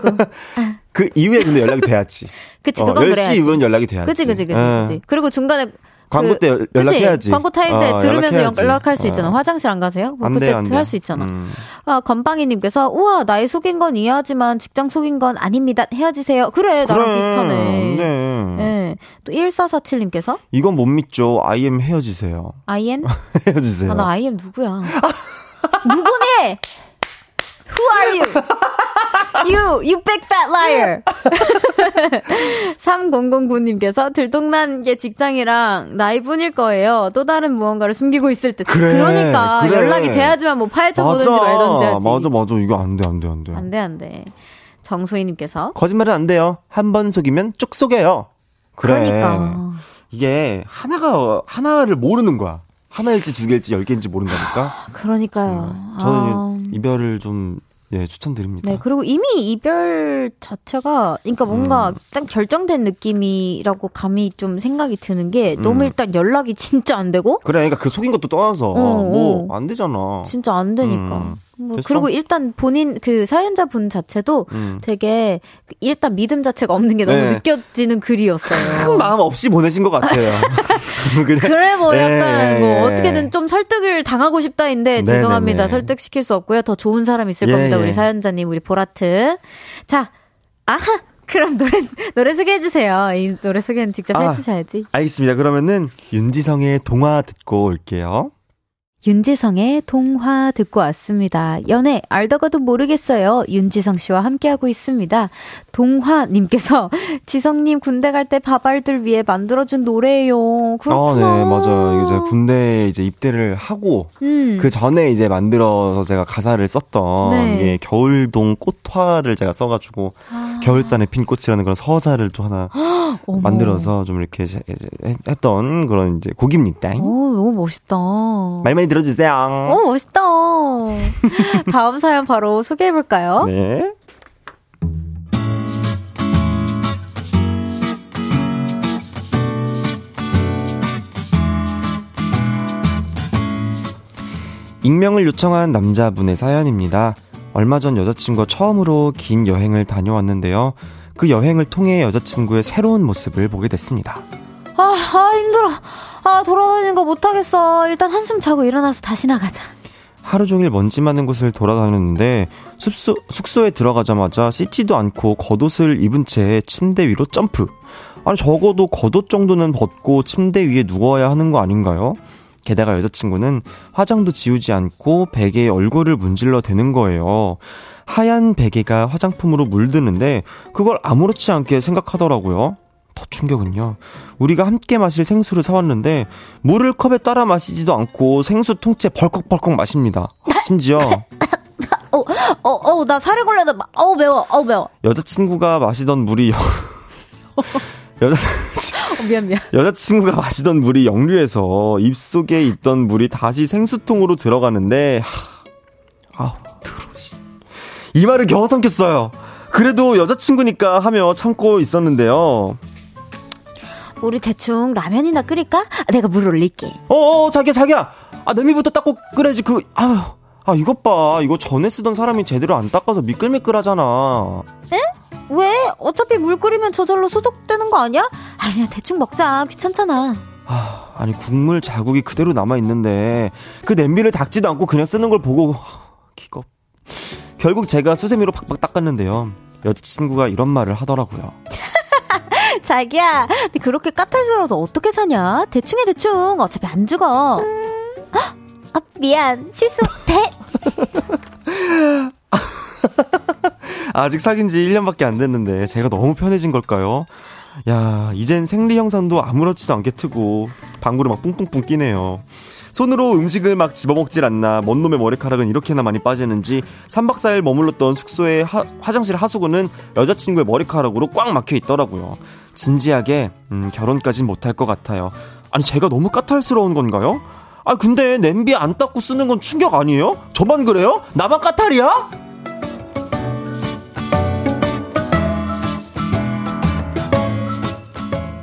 그 이후에 근데 연락이 돼야지. 그치, 그건 어, 10시 그래야지. 이후엔 연락이 돼야지. 그치, 그치, 그치. 네. 그치. 그리고 중간에 광고 그, 때 연락해야지. 광고 타임 때 어, 들으면서 연락해야지. 연락할 수 있잖아. 어. 화장실 안 가세요? 뭐 그때 할 수 있잖아. 음. 아, 건빵이님께서 우와 나의 속인 건 이해하지만 직장 속인 건 아닙니다. 헤어지세요. 그래 나랑 그래. 비슷하네. 네. 네. 또 1447님께서 이건 못 믿죠. IM 헤어지세요. IM? 헤어지세요. 아, 나 IM 누구야? 누구니? Who are you? you, you big fat liar. 3009님께서 들통난 게 직장이랑 나이뿐일 거예요. 또 다른 무언가를 숨기고 있을 듯. 그래, 그러니까 그래. 연락이 돼야지만 뭐 파헤쳐 보든지 말든지 하지. 맞아, 맞아. 이거 안 돼, 안 돼, 안 돼. 안 돼, 안 돼. 정소희님께서 거짓말은 안 돼요. 한 번 속이면 쭉 속여요. 그래. 그러니까. 이게 하나가 하나를 모르는 거야. 하나일지 두 개일지 열 개인지 모른다니까. 그러니까요. 저는 아. 이별을 좀 네, 추천드립니다. 네, 그리고 이미 이별 자체가, 그러니까 뭔가 음. 딱 결정된 느낌이라고 감이 좀 생각이 드는 게 음. 너무 일단 연락이 진짜 안 되고. 그래, 그러니까 그 속인 것도 떠나서 어, 뭐안 어. 되잖아. 진짜 안 되니까. 음. 뭐 그리고 일단 본인 그 사연자 분 자체도 음. 되게 일단 믿음 자체가 없는 게 너무 네. 느껴지는 글이었어요. 큰 마음 없이 보내신 것 같아요. 그래. 그래 뭐 약간 네. 뭐 어떻게든 좀 설득을 당하고 싶다인데 네, 죄송합니다. 네, 네. 설득시킬 수 없고요. 더 좋은 사람 있을 예, 겁니다. 우리 예. 사연자님, 우리 보라트. 자, 아하. 그럼 노래 노래 소개해 주세요. 이 노래 소개는 직접 아, 해주셔야지. 알겠습니다. 그러면은 윤지성의 동화 듣고 올게요. 윤지성의 동화 듣고 왔습니다. 연애 알다가도 모르겠어요. 윤지성 씨와 함께하고 있습니다. 동화님께서 지성님 군대 갈 때 바발들 위해 만들어준 노래예요. 그렇구나. 아, 네, 맞아요. 이제 군대 이제 입대를 하고 음. 그 전에 이제 만들어서 제가 가사를 썼던 네. 이게 겨울동 꽃화를 제가 써가지고 아. 겨울산에 핀 꽃이라는 그런 서사를 또 하나 만들어서 좀 이렇게 했던 그런 이제 곡입니다. 오, 너무 멋있다. 말 많이 들어주세요. 오, 멋있다. 다음 사연 바로 소개해볼까요? 네. 익명을 요청한 남자분의 사연입니다. 얼마 전 여자친구와 처음으로 긴 여행을 다녀왔는데요. 그 여행을 통해 여자친구의 새로운 모습을 보게 됐습니다. 아, 아, 힘들어. 아, 돌아다니는 거 못하겠어. 일단 한숨 자고 일어나서 다시 나가자. 하루 종일 먼지 많은 곳을 돌아다녔는데 숙소, 숙소에 들어가자마자 씻지도 않고 겉옷을 입은 채 침대 위로 점프. 아니 적어도 겉옷 정도는 벗고 침대 위에 누워야 하는 거 아닌가요? 게다가 여자친구는 화장도 지우지 않고 베개에 얼굴을 문질러 대는 거예요. 하얀 베개가 화장품으로 물드는데 그걸 아무렇지 않게 생각하더라고요. 더 충격은요. 우리가 함께 마실 생수를 사왔는데 물을 컵에 따라 마시지도 않고 생수 통째 벌컥벌컥 마십니다. 심지어 어, 어, 어, 나 살이 걸려다. 어우, 매워. 어우, 매워. 여자친구가 마시던 물이 여자 어, 미안 미안. 여자친구가 마시던 물이 역류해서 입속에 있던 물이 다시 생수통으로 들어가는데 하, 아 들어시. 이 말을 겨우 삼켰어요. 그래도 여자친구니까 하며 참고 있었는데요. 우리 대충 라면이나 끓일까? 내가 물 올릴게. 어어, 어, 자기야, 자기야. 아, 냄비부터 닦고 끓여야지. 그, 아유. 아, 이것 봐. 이거 전에 쓰던 사람이 제대로 안 닦아서 미끌미끌하잖아. 에? 왜? 어차피 물 끓이면 저절로 소독되는 거 아니야? 아, 그냥 대충 먹자. 귀찮잖아. 아, 아니, 국물 자국이 그대로 남아 있는데, 그 냄비를 닦지도 않고 그냥 쓰는 걸 보고, 기겁. 결국 제가 수세미로 팍팍 닦았는데요. 여자친구가 이런 말을 하더라고요. 자기야, 그렇게 까탈스러워서 어떻게 사냐? 대충해, 대충. 어차피 안 죽어. 아, 미안. 실수돼. 아직 사귄 지 1년밖에 안 됐는데 제가 너무 편해진 걸까요? 야, 이젠 생리 형상도 아무렇지도 않게 트고 방구를 막 뿡뿡뿡 끼네요. 손으로 음식을 막 집어먹질 않나 먼 놈의 머리카락은 이렇게나 많이 빠지는지 3박 4일 머물렀던 숙소의 하, 화장실 하수구는 여자친구의 머리카락으로 꽉 막혀 있더라고요. 진지하게 음, 결혼까진 못할 것 같아요. 아니 제가 너무 까탈스러운 건가요? 아 근데 냄비 안 닦고 쓰는 건 충격 아니에요? 저만 그래요? 나만 까탈이야?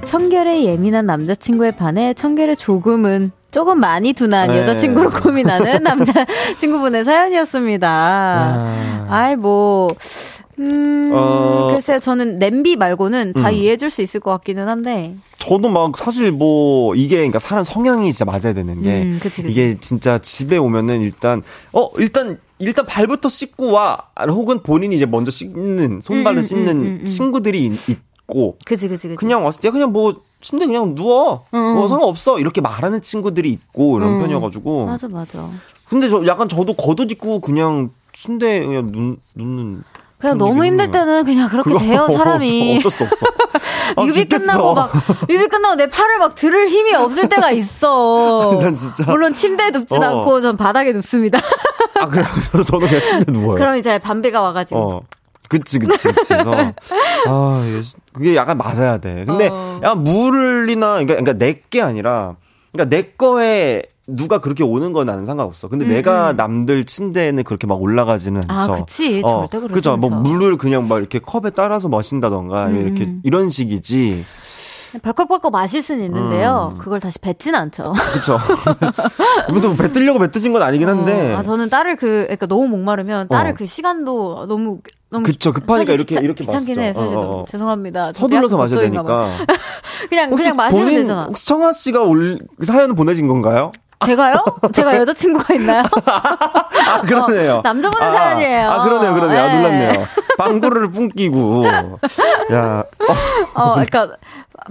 청결에 예민한 남자친구에 반해 청결에 조금은 조금 많이 둔한 네. 여자친구로 고민하는 남자친구분의 사연이었습니다. 아. 아이, 뭐, 음, 어... 글쎄요, 저는 냄비 말고는 다 음. 이해해줄 수 있을 것 같기는 한데. 저도 막 사실 뭐, 이게, 그러니까 사람 성향이 진짜 맞아야 되는 게. 음, 그치, 그치. 이게 진짜 집에 오면은 일단, 어, 일단, 일단 발부터 씻고 와. 혹은 본인이 이제 먼저 씻는, 손발을 음, 음 씻는 음, 음, 친구들이 있, 있고. 그치, 그치, 그치. 그냥 왔을 때 그냥 뭐, 침대 그냥 누워. 뭐 상관없어. 이렇게 말하는 친구들이 있고, 이런 편이어가지고. 맞아, 맞아. 근데 저 약간 저도 겉옷 입고 그냥 침대에 그냥 눈, 눕는. 그냥 너무 힘들 때는 그냥 그렇게 돼요, 사람이. 어쩔 수 없어. 아, 뮤비 끝나고 막, 뮤비 끝나고 내 팔을 막 들을 힘이 없을 때가 있어. 난 진짜. 물론 침대에 눕진 어. 않고 전 바닥에 눕습니다. 아, 그래요? 저는 그냥 침대에 누워요. 그럼 이제 밤비가 와가지고. 어. 그치, 그치, 그치. 그래서, 아, 그게 약간 맞아야 돼. 근데, 어. 야, 물이나, 그러니까, 그러니까 내 게 아니라, 그러니까 내 거에 누가 그렇게 오는 건 나는 상관없어. 근데 음. 내가 음. 남들 침대에는 그렇게 막 올라가지는 아, 않죠. 아, 그치. 어, 절대 그렇지 그죠. 뭐 물을 그냥 막 이렇게 컵에 따라서 마신다던가 음. 이렇게 이런 식이지. 벌컥벌컥 마실 수는 있는데요. 음. 그걸 다시 뱉진 않죠. 그렇죠. 이분도 뭐 뱉으려고 뱉으신 건 아니긴 한데. 어, 아 저는 딸을 그 그러니까 너무 목마르면 딸을 어. 그 시간도 너무 너무 그쵸 급하니까 이렇게 귀찮, 이렇게 귀찮긴 해 사실 어, 어. 죄송합니다. 서둘러서 마셔야 되니까. 그냥 그냥 마시면 본인, 되잖아. 혹시 청아 씨가 올 사연 보내진 건가요? 제가요? 제가 여자친구가 있나요? 아, 그러네요. 어, 남자분의 아, 사연이에요. 아, 그러네요, 그러네요. 아, 네. 아, 놀랐네요. 방구를 뿜기고. 야. 어, 어 그러니까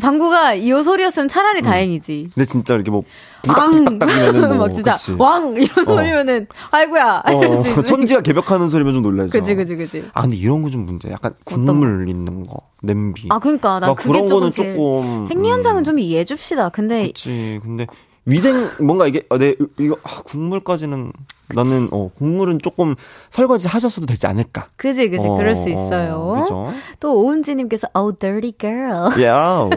방구가 이 소리였으면 차라리 음. 다행이지. 근데 진짜 이렇게 뭐 부닥부닥이면은 뭐, 막 진짜 그치. 왕 이런 어. 소리면은 아이고야. 어, 천지가 개벽하는 소리면 좀 놀라죠. 그지 그지 그지. 아 근데 이런 거 좀 문제. 약간 국물 거? 있는 거, 냄비. 아 그러니까 나 그게 그런 거는 조금 생리 현상은 음. 좀 이해해 줍시다. 근데 그치. 근데 위생 뭔가 이게 어, 내 이거 아, 국물까지는. 나는 어 국물은 조금 설거지 하셨어도 되지 않을까. 그지 그지 어, 그럴 수 있어요. 그죠? 또 오은지님께서 oh dirty girl. Yeah.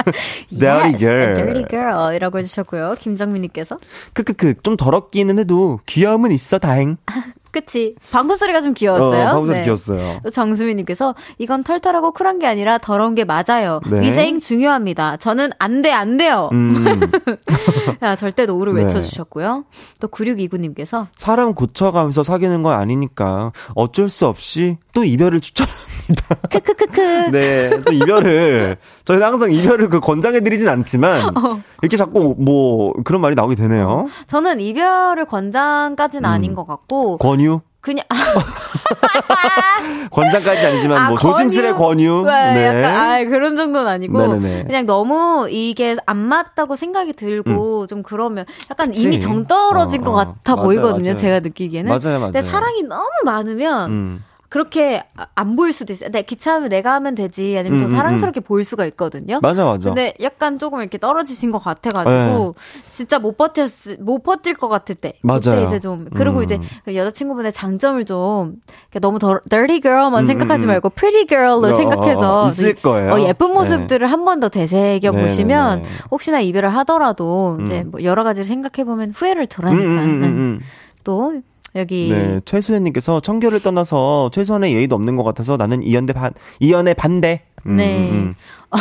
dirty girl. dirty girl이라고 해주셨고요. 김정민님께서 크크크 좀 더럽기는 해도 귀여움은 있어 다행. 그치. 방구 소리가 좀 귀여웠어요. 어, 방구 소리 네. 귀여웠어요. 또 정수민님께서 이건 털털하고 쿨한 게 아니라 더러운 게 맞아요. 네. 위생 중요합니다. 저는 안 돼, 안 돼요. 음. 야, 절대 no를 네. 외쳐주셨고요. 또 9629님께서 사람 고쳐가면서 사귀는 건 아니니까 어쩔 수 없이 또 이별을 추천합니다. 크크크크. 네, 또 이별을 저희는 항상 이별을 그 권장해드리진 않지만 어. 이렇게 자꾸 뭐 그런 말이 나오게 되네요. 어. 저는 이별을 권장까지는 음. 아닌 것 같고 권유? 그냥 권장까지 아니지만 아, 뭐 권유? 조심스레 권유. 네. 약간 아 그런 정도는 아니고 네네네. 그냥 너무 이게 안 맞다고 생각이 들고 음. 좀 그러면 약간 그치? 이미 정 떨어진 어, 것 같아 맞아, 보이거든요. 맞아. 제가 느끼기에는. 맞아요, 맞아요. 근데 사랑이 너무 많으면 음. 그렇게 안 보일 수도 있어요. 네, 기차하면 내가 하면 되지. 아니면 음, 더 음, 사랑스럽게 음, 보일 수가 있거든요. 맞아, 맞아. 근데 약간 조금 이렇게 떨어지신 것 같아가지고, 네. 진짜 못 버텼, 못 버틸 것 같을 때. 맞아요. 그때 이제 좀, 그리고 음. 이제 그 여자친구분의 장점을 좀, 너무 더, dirty girl만 음, 생각하지 음, 말고, pretty girl로 어, 생각해서. 어, 있을 거예요. 어, 예쁜 모습들을 네. 한번 더 되새겨 네, 보시면, 네, 네. 혹시나 이별을 하더라도, 이제 뭐 여러 가지를 생각해 보면 후회를 덜 하니까. 또, 여기. 네, 최수현님께서 청결을 떠나서 최소한의 예의도 없는 것 같아서 나는 이연대 반, 이연의 반대. 음, 네. 음. 음. 어,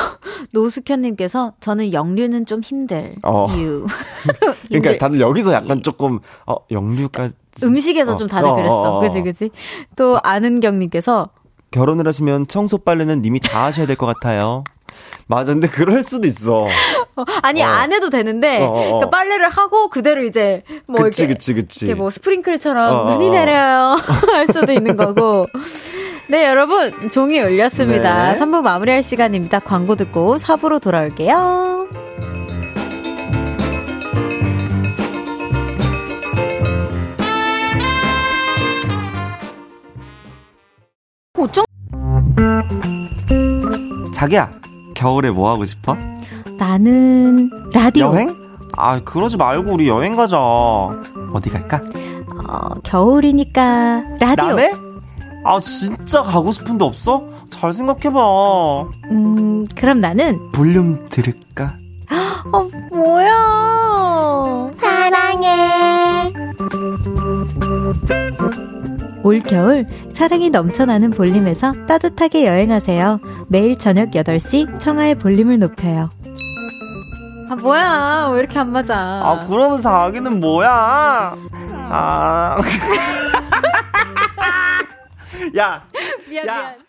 노숙현님께서 저는 영류는 좀 힘들. 어. 이유. 그러니까 다들 여기서 약간 조금, 어, 영류까지. 음식에서 어. 좀 다들 어, 그랬어. 어, 어, 그지, 그지? 또 아는경님께서 결혼을 하시면 청소 빨래는 님이 다 하셔야 될 것 같아요. 맞아. 근데 그럴 수도 있어. 어, 아니, 어. 안 해도 되는데, 어. 그러니까 빨래를 하고 그대로 이제, 뭐. 그치, 이렇게, 그치, 그치. 이렇게 뭐 스프링클처럼 어, 눈이 내려요. 할 수도 있는 거고. 네, 여러분. 종이 올렸습니다. 네. 3부 마무리할 시간입니다. 광고 듣고 4부로 돌아올게요. 자기야. 겨울에 뭐 하고 싶어? 나는 라디오. 여행? 아, 그러지 말고 우리 여행 가자. 어디 갈까? 어, 겨울이니까 라디오. 남해? 아, 진짜 가고 싶은 데 없어? 잘 생각해봐. 음, 그럼 나는 볼륨 들을까? 어, 뭐야? 사랑해. 올겨울 사랑이 넘쳐나는 볼륨에서 따뜻하게 여행하세요. 매일 저녁 8시 청하의 볼륨을 높여요. 아, 뭐야. 왜 이렇게 안 맞아. 아, 그러면 자기는 뭐야? 아. 야. 미안, 야. 미안.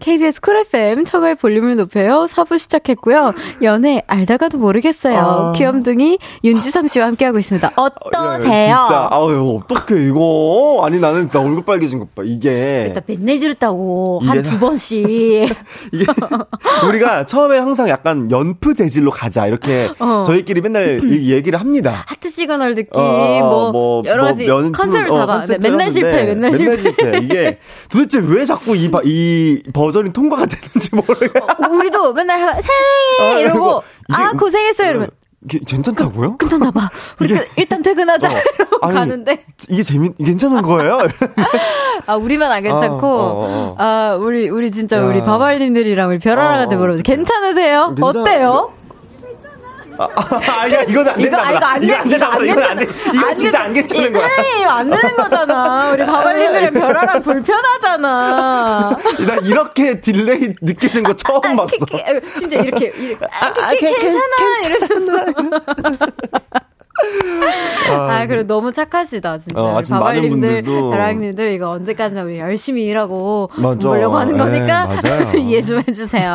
KBS 쿨 FM 청하의 볼륨을 높여요. 4부 시작했고요. 연애 알다가도 모르겠어요. 아... 귀염둥이 윤지성 씨와 함께하고 있습니다. 어떠세요? 야, 야, 진짜 아유 어떡해 이거 아니 나는 나 얼굴 빨개진 것 봐. 이게 일단 맨날 들었다고 한 두 번씩 이게 우리가 처음에 항상 약간 연프 재질로 가자 이렇게 어. 저희끼리 맨날 얘기를 합니다. 하트 시그널 느낌 어, 뭐, 뭐, 여러 가지 뭐 컨셉을 어, 잡아. 네, 맨날 실패, 맨날, 맨날 실패. 이게 도대체 왜 자꾸 이, 이 버전이 통과가 되는지 모르겠어. 어, 우리도 맨날 해 어, 이러고 아 고생했어요 이러면 이게 괜찮다고요? 끝났나 봐. 우리 이게, 일단 퇴근하자. 어, 아니, 가는데 이게 재밌 괜찮은 거예요? 아 우리만 안 괜찮고 어, 어, 어. 아 우리 우리 진짜 야. 우리 바발님들이랑 우리 별하랑한테 물어보죠. 괜찮으세요? 괜찮... 어때요? 아, 아, 야, 이건 안 된다. 이거, 이거 안, 이거 안 된다. 이거, 이거 안 돼. 이거 진짜 안 괜찮은 거야. 이거 안 되는 거잖아. 우리 바발님들은 별하랑 불편하잖아. 나 이렇게 delay 느끼는 거 처음 아, 봤어. 심지어 이렇게, 이렇게 아, 아, 괜찮아. 이랬었어. 아, 아, 그래 너무 착하시다 진짜. 어, 바발님들, 다랑님들 이거 언제까지나 우리 열심히 일하고 맞아. 보려고 하는 거니까 네, 이해 좀 해주세요.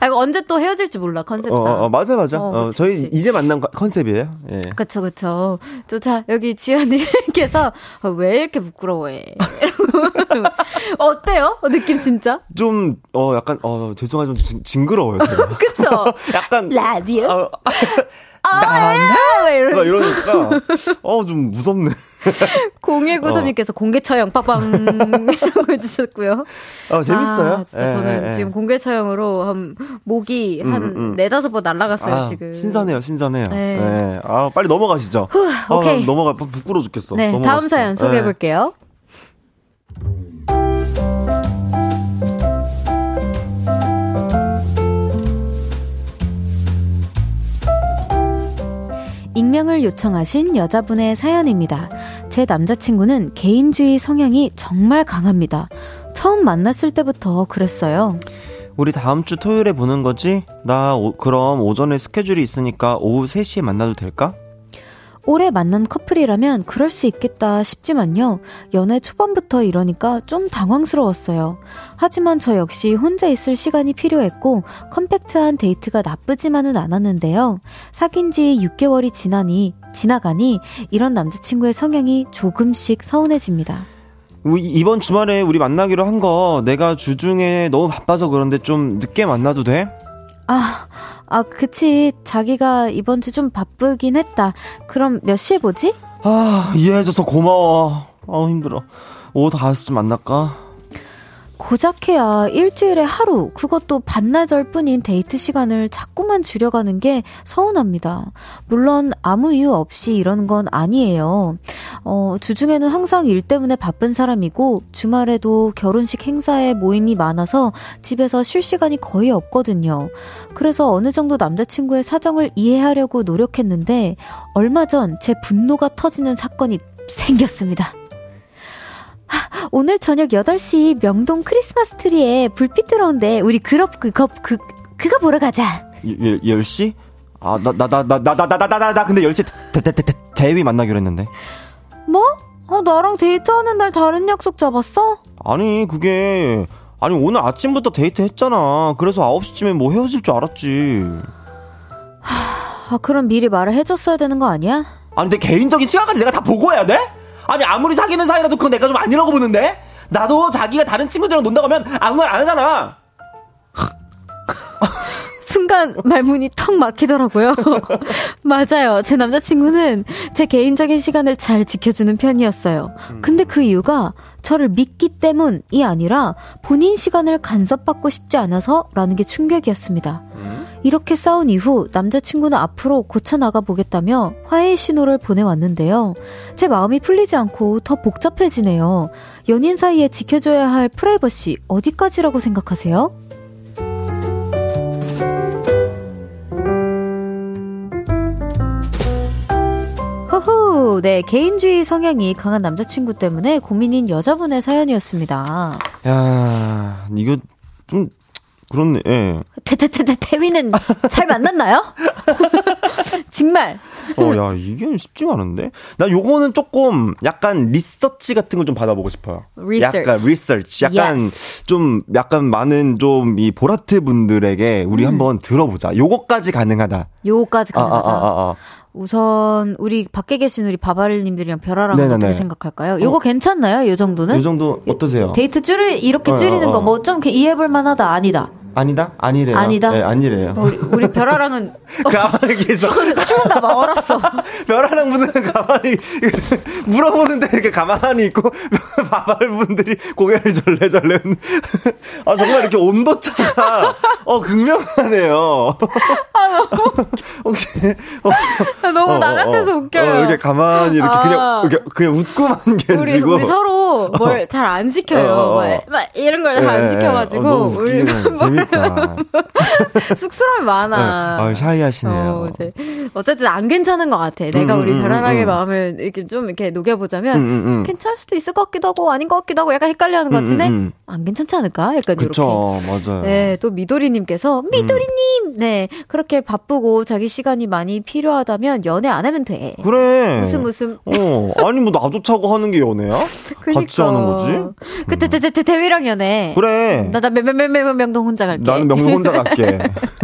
아, 언제 또 헤어질지 몰라 컨셉. 어, 어, 맞아 맞아. 어, 어 저희 그치. 이제 만난 컨셉이에요. 예. 그쵸 그쵸. 또자 여기 지연님께서 어, 왜 이렇게 부끄러워해? 어때요? 어, 느낌 진짜? 좀 어 약간 어 죄송하지만 좀 징그러워요. 제가. 그쵸. 약간 라디오. 어, 아, 이러 이러니까 어 좀 무섭네. 0193님께서 어. 공개 처형 빠방이라고 해주셨고요. 어 재밌어요. 아, 진짜 에, 저는 에, 지금 공개 처형으로 한 목이 음, 한 음. 네다섯 번 날라갔어요 아, 지금. 신선해요, 신선해요. 네. 네. 아 빨리 넘어가시죠. 후, 오케이. 어, 넘어가 부끄러 워 죽겠어. 네, 넘어가시죠. 다음 사연 소개해 볼게요. 익명을 요청하신 여자분의 사연입니다. 제 남자친구는 개인주의 성향이 정말 강합니다. 처음 만났을 때부터 그랬어요. 우리 다음 주 토요일에 보는 거지? 나 오, 그럼 오전에 스케줄이 있으니까 오후 3시에 만나도 될까? 오래 만난 커플이라면 그럴 수 있겠다 싶지만요. 연애 초반부터 이러니까 좀 당황스러웠어요. 하지만 저 역시 혼자 있을 시간이 필요했고 컴팩트한 데이트가 나쁘지만은 않았는데요. 사귄 지 6개월이 지나니 지나가니 이런 남자친구의 성향이 조금씩 서운해집니다. 이번 주말에 우리 만나기로 한 거 내가 주중에 너무 바빠서 그런데 좀 늦게 만나도 돼? 아, 아, 그치. 자기가 이번 주 좀 바쁘긴 했다. 그럼 몇 시에 보지? 아, 이해해줘서 고마워. 아, 힘들어. 오후 5시 쯤 만날까? 고작해야 일주일에 하루, 그것도 반나절 뿐인 데이트 시간을 자꾸만 줄여가는 게 서운합니다. 물론 아무 이유 없이 이러는 건 아니에요. 어, 주중에는 항상 일 때문에 바쁜 사람이고, 주말에도 결혼식 행사에 모임이 많아서 집에서 쉴 시간이 거의 없거든요. 그래서 어느 정도 남자친구의 사정을 이해하려고 노력했는데, 얼마 전 제 분노가 터지는 사건이 생겼습니다. 오늘 저녁 8시 명동 크리스마스 트리에 불빛 들어온대. 우리 그럽, 그거, 그, 그거 보러 가자. 10, 시 아, 나, 나, 나, 나, 나, 나, 나, 나, 나, 나, 근데 10시 대, 대, 대, 대, 대위 만나기로 했는데. 뭐? 어, 나랑 데이트하는 날 다른 약속 잡았어? 아니, 그게, 아니, 오늘 아침부터 데이트 했잖아. 그래서 9시쯤에 뭐 헤어질 줄 알았지. 하, 아, 그럼 미리 말을 해줬어야 되는 거 아니야? 아니, 내 개인적인 시간까지 내가 다 보고 해야 돼? 아니 아무리 사귀는 사이라도 그건 내가 좀 아니라고 보는데? 나도 자기가 다른 친구들이랑 논다고 하면 아무 말 안 하잖아. 순간 말문이 턱 막히더라고요. 맞아요. 제 남자친구는 제 개인적인 시간을 잘 지켜주는 편이었어요. 근데 그 이유가 저를 믿기 때문이 아니라 본인 시간을 간섭받고 싶지 않아서라는 게 충격이었습니다. 이렇게 싸운 이후 남자친구는 앞으로 고쳐나가 보겠다며 화해의 신호를 보내왔는데요. 제 마음이 풀리지 않고 더 복잡해지네요. 연인 사이에 지켜줘야 할 프라이버시 어디까지라고 생각하세요? 호호, 네, 개인주의 성향이 강한 남자친구 때문에 고민인 여자분의 사연이었습니다. 야, 이거 좀 그렇네. 예. 태태태태 태위는 잘 만났나요? 정말 어, 야, 이게 쉽지가 않은데? 나 요거는 조금 약간 리서치 같은 걸 좀 받아보고 싶어요. 리서치. 약간 리서치. 약간 yes. 좀, 약간 많은 좀 이 보라트 분들에게 우리 음. 한번 들어보자. 요거까지 가능하다. 요거까지 가능하다. 아, 아, 아, 아. 우선 우리 밖에 계신 우리 바바를님들이랑 별하랑 어떻게 생각할까요? 요거 어. 괜찮나요? 요 정도는? 요 정도 어떠세요? 데이트 줄을 이렇게 어, 줄이는 어, 어. 거뭐 좀 이해해볼 만하다 아니다. 아니다? 아니래요. 아니다. 네, 아니래요. 우리, 우리 별아랑은 가만히 계속 추운가 봐 얼었어. 별아랑 분들은 가만히 물어보는데 이렇게 가만히 있고 바발 분들이 고개를 절레절레. 아 정말 이렇게 온도차가 어 극명하네요. 아 너무 혹시 어, 아, 너무 어, 나 어, 같아서 어, 웃겨요. 어, 이렇게 가만히 이렇게 아. 그냥 이렇게 그냥 웃고만 계시고 우리, 우리 서로 뭘 잘 안 시켜요. 어, 막, 막, 이런 걸 잘안 네, 시켜가지고 우리 재밌다. 쑥스러움이 많아. 네. 아, 샤이하시네요. 어, 어쨌든 안 괜찮은 것 같아. 내가 음, 우리 음, 별아랑의 음, 마음을 이렇게 좀 이렇게 녹여보자면 음, 음, 음. 괜찮을 수도 있을 것 같기도 하고 아닌 것 같기도 하고 약간 헷갈려하는 것 같은데 안 괜찮지 않을까? 약간 그쵸, 이렇게. 맞아요. 네, 또 미도리님께서 미도리님, 네 그렇게 바쁘고 자기 시간이 많이 필요하다면 연애 안 하면 돼. 그래. 무슨 무슨. 어, 아니 뭐 나조차고 하는 게 연애야? 그러니까. 같이 하는 거지. 그때 대, 대, 대, 대위랑 연애. 그래. 나나 명명 명동 혼자 갈 게. 나는 명동 혼자 갈게.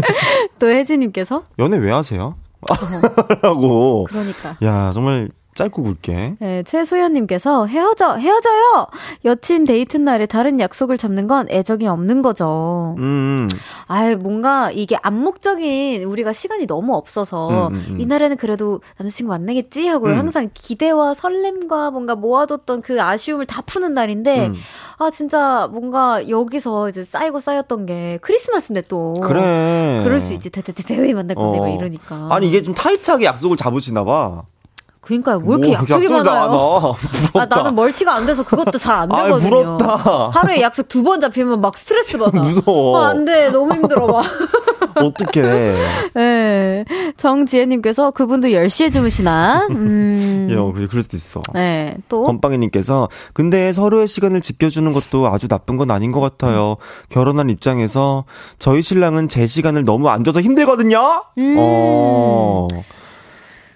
또 혜진님께서 연애 왜 하세요? 라고. 그러니까. 야, 정말 짧고 굵게. 네, 최소연님께서 헤어져, 헤어져요! 여친 데이트 날에 다른 약속을 잡는 건 애정이 없는 거죠. 음. 아 뭔가 이게 암묵적인 우리가 시간이 너무 없어서 음, 음, 음. 이날에는 그래도 남자친구 만나겠지 하고 음. 항상 기대와 설렘과 뭔가 모아뒀던 그 아쉬움을 다 푸는 날인데 음. 아 진짜 뭔가 여기서 이제 쌓이고 쌓였던 게 크리스마스인데 또 그래. 그럴 수 있지. 대대대 대회 만날 건데 어. 막 이러니까. 아니 이게 좀 타이트하게 약속을 잡으시나 봐. 그러니까 왜 이렇게 뭐, 약속이 많아요? 아, 나는 멀티가 안 돼서 그것도 잘 안 되거든요. 아, 부럽다. 하루에 약속 두 번 잡히면 막 스트레스 받아. 무서워. 아, 안 돼. 너무 힘들어 봐. 어떡해. 네. 정지혜님께서 그분도 10시에 주무시나? 음. 예, 어, 그럴 수도 있어. 네. 또. 건빵이님께서 근데 서로의 시간을 지켜주는 것도 아주 나쁜 건 아닌 것 같아요. 결혼한 입장에서 저희 신랑은 제 시간을 너무 안 줘서 힘들거든요? 음. 어.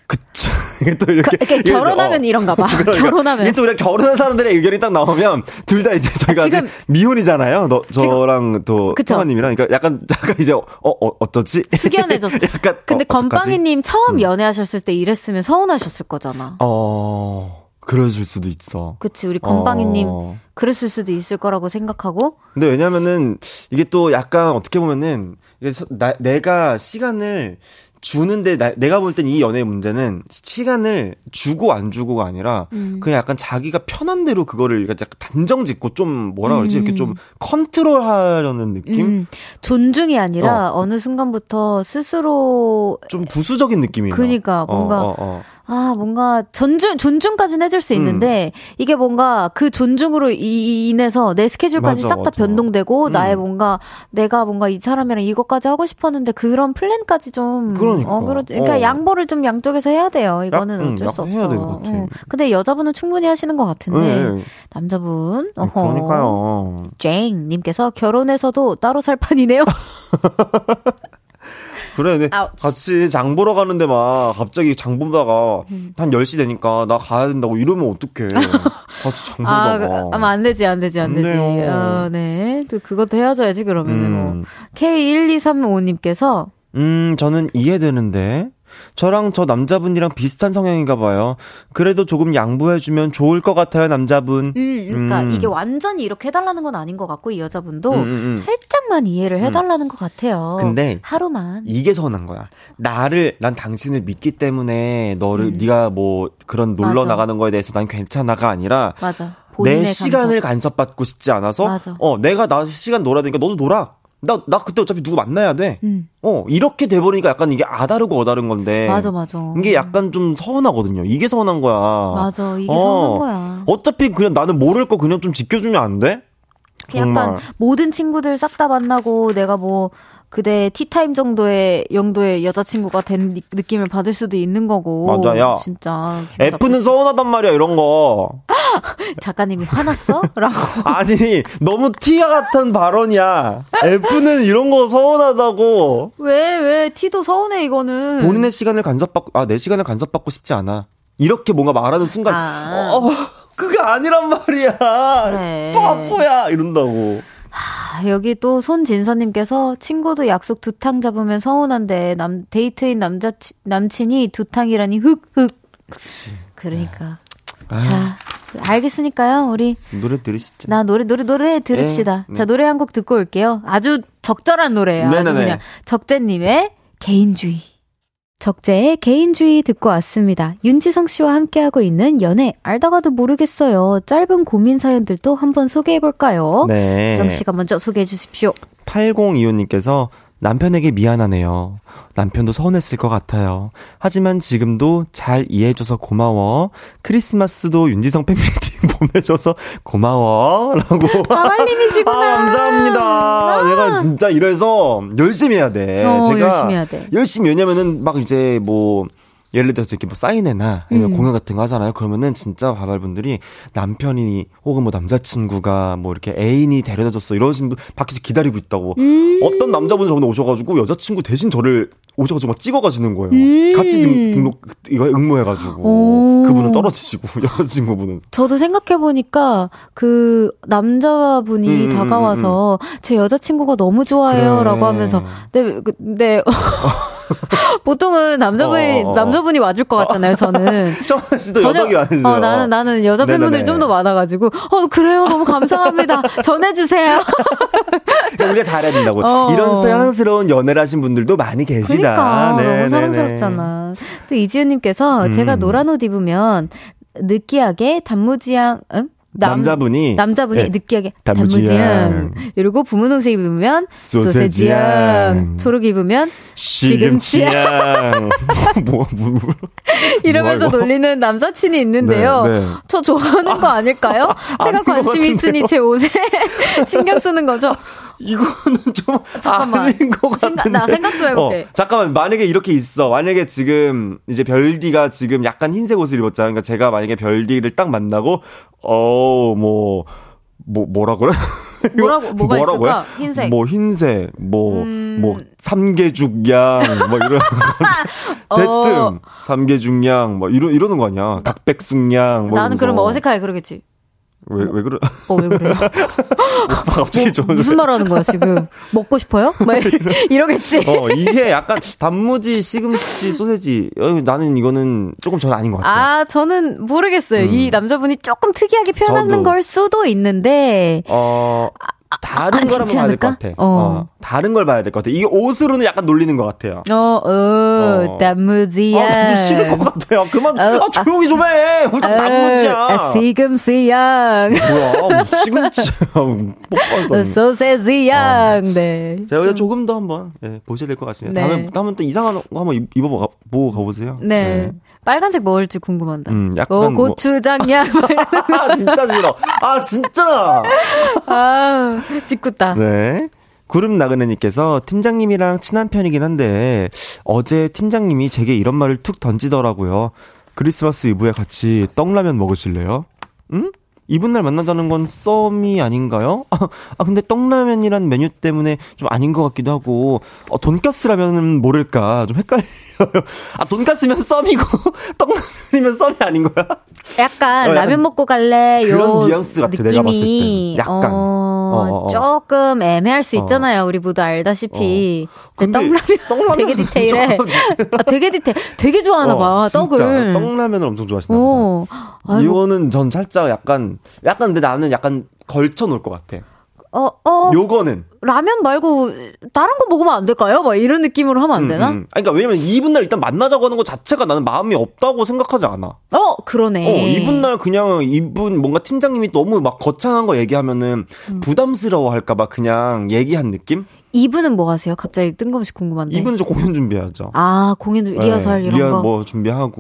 그쵸. 이게 또 이렇게. 그, 이렇게 결혼하면 어. 이런가 봐. 그러니까. 결혼하면. 이게 또 우리가 결혼한 사람들의 의견이 딱 나오면 둘 다 이제 저희가 아, 지금 미혼이잖아요. 너, 저랑 또 태환님이랑. 그러니까 약간, 약간 이제, 어, 어 어쩌지? 숙연해졌어. 약간. 근데 어, 건빵이님 처음 음. 연애하셨을 때 이랬으면 서운하셨을 거잖아. 어. 그러실 수도 있어. 그치, 우리 건방이님, 어. 그랬을 수도 있을 거라고 생각하고. 근데 왜냐면은, 이게 또 약간 어떻게 보면은, 이게 나, 내가 시간을 주는데 나, 내가 볼 땐 이 연애의 문제는 시간을 주고 안 주고가 아니라 음. 그냥 약간 자기가 편한 대로 그거를 약간 단정 짓고 좀 뭐라 그러지 음. 이렇게 좀 컨트롤하려는 느낌? 음. 존중이 아니라 어. 느 순간부터 스스로 좀 부수적인 느낌이에요. 그러니까 뭔가 어, 어, 어. 아, 뭔가 존중, 존중까지는 해줄 수 있는데, 음. 이게 뭔가 그 존중으로 인해서 내 스케줄까지 싹 다 변동되고, 음. 나의 뭔가, 내가 뭔가 이 사람이랑 이것까지 하고 싶었는데, 그런 플랜까지 좀. 그러니까. 어, 그러, 그러니까 어. 양보를 좀 양쪽에서 해야 돼요. 이거는 약, 어쩔 수 없어. 같아. 응. 근데 여자분은 충분히 하시는 것 같은데, 네. 네. 남자분. 어허. 그러니까요. 쟁님께서 결혼해서도 따로 살 판이네요. 그래, 네. 같이 장 보러 가는데 막 갑자기 장 보다가 음. 한 10시 되니까 나 가야 된다고 이러면 어떡해. 같이 장 보다가. 아, 그, 아마 안 되지, 안 되지, 안, 안 되지. 어, 네. 또 그것도 헤어져야지, 그러면은 뭐. 음. 뭐. K12355님께서 음, 저는 이해되는데. 저랑 저 남자분이랑 비슷한 성향인가 봐요. 그래도 조금 양보해주면 좋을 것 같아요, 남자분. 음, 그러니까 음. 이게 완전히 이렇게 해달라는 건 아닌 것 같고 이 여자분도 음, 음, 음. 살짝만 이해를 음. 해달라는 것 같아요. 근데 하루만 이게 서운한 거야. 나를 난 당신을 믿기 때문에 너를 음. 네가 뭐 그런 놀러 맞아. 나가는 거에 대해서 난 괜찮아가 아니라 맞아. 내 시간을 간섭 받고 싶지 않아서 맞아. 어 내가 나 시간 놀아야 되니까 너도 놀아. 나, 나 그때 어차피 누구 만나야 돼. 음. 어, 이렇게 돼버리니까 약간 이게 아다르고 어다른 건데. 맞아, 맞아. 이게 약간 좀 서운하거든요. 이게 서운한 거야. 맞아, 이게 어, 서운한 거야. 어차피 그냥 나는 모를 거 그냥 좀 지켜주면 안 돼? 약간 모든 친구들 싹 다 만나고 내가 뭐 그대 티타임 정도의 영도의 여자친구가 된 느낌을 받을 수도 있는 거고. 맞아요. 진짜. F는 서운하단 말이야, 이런 거. 작가님이 화났어? 라고. 아니, 너무 티가 같은 발언이야. F는 이런 거 서운하다고. 왜, 왜, T도 서운해, 이거는. 본인의 시간을 간섭받고, 아, 내 시간을 간섭받고 싶지 않아. 이렇게 뭔가 말하는 순간, 아. 어, 그게 아니란 말이야. 그래. 바보야! 이런다고. 하, 여기 또 손진서님께서 친구도 약속 두 탕 잡으면 서운한데 남 데이트인 남자 남친이 두 탕이라니 흑흑. 그러니까. 아. 자 알겠으니까요 우리 노래 들으시죠. 나 노래 노래 노래 들읍시다. 네, 자 노래 한 곡 듣고 올게요. 아주 적절한 노래예요. 네네네. 아주 그냥 적재님의 개인주의. 적재의 개인주의 듣고 왔습니다. 윤지성 씨와 함께하고 있는 연애 알다가도 모르겠어요. 짧은 고민 사연들도 한번 소개해 볼까요? 네. 지성 씨가 먼저 소개해 주십시오. 8025님께서 남편에게 미안하네요. 남편도 서운했을 것 같아요. 하지만 지금도 잘 이해해줘서 고마워. 크리스마스도 윤지성 팬미팅 보내줘서 고마워. 라고. 다말님이시구나. 아, 감사합니다. 아. 내가 진짜 이래서 열심히 해야 돼. 어, 제가 열심히 해야 돼. 열심히, 왜냐면은 막 이제 뭐, 예를 들어서 이렇게 뭐 사인회나 아니면 음. 공연 같은 거 하잖아요. 그러면은 진짜 바발분들이 남편이 혹은 뭐 남자친구가 뭐 이렇게 애인이 데려다 줬어 이러신 분 밖에서 기다리고 있다고. 음. 어떤 남자분이 저번에 오셔가지고 여자친구 대신 저를 오셔가지고 막 찍어가시는 거예요. 음. 같이 등, 등록 이거 응모해가지고 오. 그분은 떨어지시고 여자친구분은. 저도 생각해 보니까 그 남자분이 음, 음, 음, 다가와서 제 여자친구가 너무 좋아요라고 그래. 하면서 네, 그, 네. 보통은 남자분이 어, 어, 어. 남자분이 와줄 것 같잖아요. 저는. 정한 씨도 여덕이 아니세요? 어, 나는 나는 여자 팬분들이 좀 더 많아가지고 어 그래요 너무 감사합니다. 전해주세요. 그러니까 우리가 잘해야 된다고. 어. 이런 사랑스러운 연애를 하신 분들도 많이 계시다. 그러니까 네, 너무 네, 사랑스럽잖아. 네. 또 이지은님께서 음. 제가 노란 옷 입으면 느끼하게 단무지향 응? 남, 자분이 남자분이 네. 느끼하게 단무지향 이러고 부모 동생 입으면 소세지향 초록 입으면 시금치향 뭐, 뭐, 뭐. 이러면서 놀리는 남사친이 있는데요. 네, 네. 저 좋아하는 거 아닐까요? 제가 관심 있으니 제 옷에 신경 쓰는 거죠. 이거는 좀 잠깐만. 아닌 것 같은데. 생각, 나 생각도 해볼게. 어, 잠깐만 만약에 이렇게 있어. 만약에 지금 이제 별디가 지금 약간 흰색 옷을 입었잖아. 그러니까 제가 만약에 별디를 딱 만나고 어뭐 뭐 뭐라 그래? 뭐라고 뭐가 뭐라고요? 있을까? 흰색. 뭐 흰색, 뭐뭐 음... 뭐 삼계죽양 뭐 이런 대뜸 어... 삼계죽양 뭐 이러 이러는 거 아니야? 닭백숙양 뭐 나는 그럼 어색하게 그러겠지. 왜, 왜 그래? 어, 왜 그래요? 오빠 갑자기 뭐, 무슨 말 하는 거야, 지금? 먹고 싶어요? 막 이러겠지? 어, 이게 약간 단무지, 시금치, 소세지. 어, 나는 이거는 조금 전 아닌 것 같아요. 아, 저는 모르겠어요. 음. 이 남자분이 조금 특이하게 표현하는 저도. 걸 수도 있는데. 어, 다른 아, 거라면 봐야 될 것 같아. 어. 어. 다른 걸 봐야 될 것 같아. 이게 옷으로는 약간 놀리는 것 같아요. 어, 어, 어. 단무지야. 아, 좀 싫을 것 같아요. 그만, 어, 아, 조용히 좀 해. 혼자 어, 단무지야. 아, 시금치양. 뭐야, 뭐 시금치양. 소세지양. 어. 네. 제가 조금 더 한번 예, 보셔야 될 것 같습니다. 네. 다음에, 다음은 또 이상한 거 한번 입어보고 가보세요. 네. 네. 빨간색 먹을지 궁금한다. 음, 약간 어, 고추장이야. 뭐. 아, 진짜 싫어. 아, 진짜. 아, 짓궂다. 네. 구름 나그네님께서 팀장님이랑 친한 편이긴 한데 어제 팀장님이 제게 이런 말을 툭 던지더라고요. 크리스마스 이브에 같이 떡라면 먹으실래요? 응? 이분날 만나자는 건 썸이 아닌가요? 아, 근데 떡라면이란 메뉴 때문에 좀 아닌 것 같기도 하고, 어, 돈까스라면 모를까. 좀 헷갈려요. 아, 돈까스면 썸이고, 떡라면이면 썸이 아닌 거야? 약간, 어, 라면 먹고 갈래. 그런 뉘앙스 같아, 느낌이, 내가 봤을 때. 약간. 어... 어, 어, 어, 조금 애매할 수 어. 있잖아요. 우리 모두 알다시피. 어. 근데 떡라면, 떡라면 되게 디테일해. 아, 되게 디테일. 되게 좋아하나 봐. 떡을. 떡라면을 엄청 좋아하시나 봐. 이거는 전 살짝 약간 약간 근데 나는 약간 걸쳐 놓을 것 같아. 어, 어. 요거는. 라면 말고 다른 거 먹으면 안 될까요? 막 이런 느낌으로 하면 안 음, 되나? 음, 음. 그러니까 왜냐면 이분 날 일단 만나자고 하는 것 자체가 나는 마음이 없다고 생각하지 않아. 어, 그러네. 어, 이분 날 그냥 이분 뭔가 팀장님이 너무 막 거창한 거 얘기하면은 음. 부담스러워 할까봐 그냥 얘기한 느낌? 이분은 뭐 하세요? 갑자기 뜬금없이 궁금한데. 이분은 저 공연 준비하죠. 아, 공연 네, 리허설 이런 리허, 거. 뭐 준비하고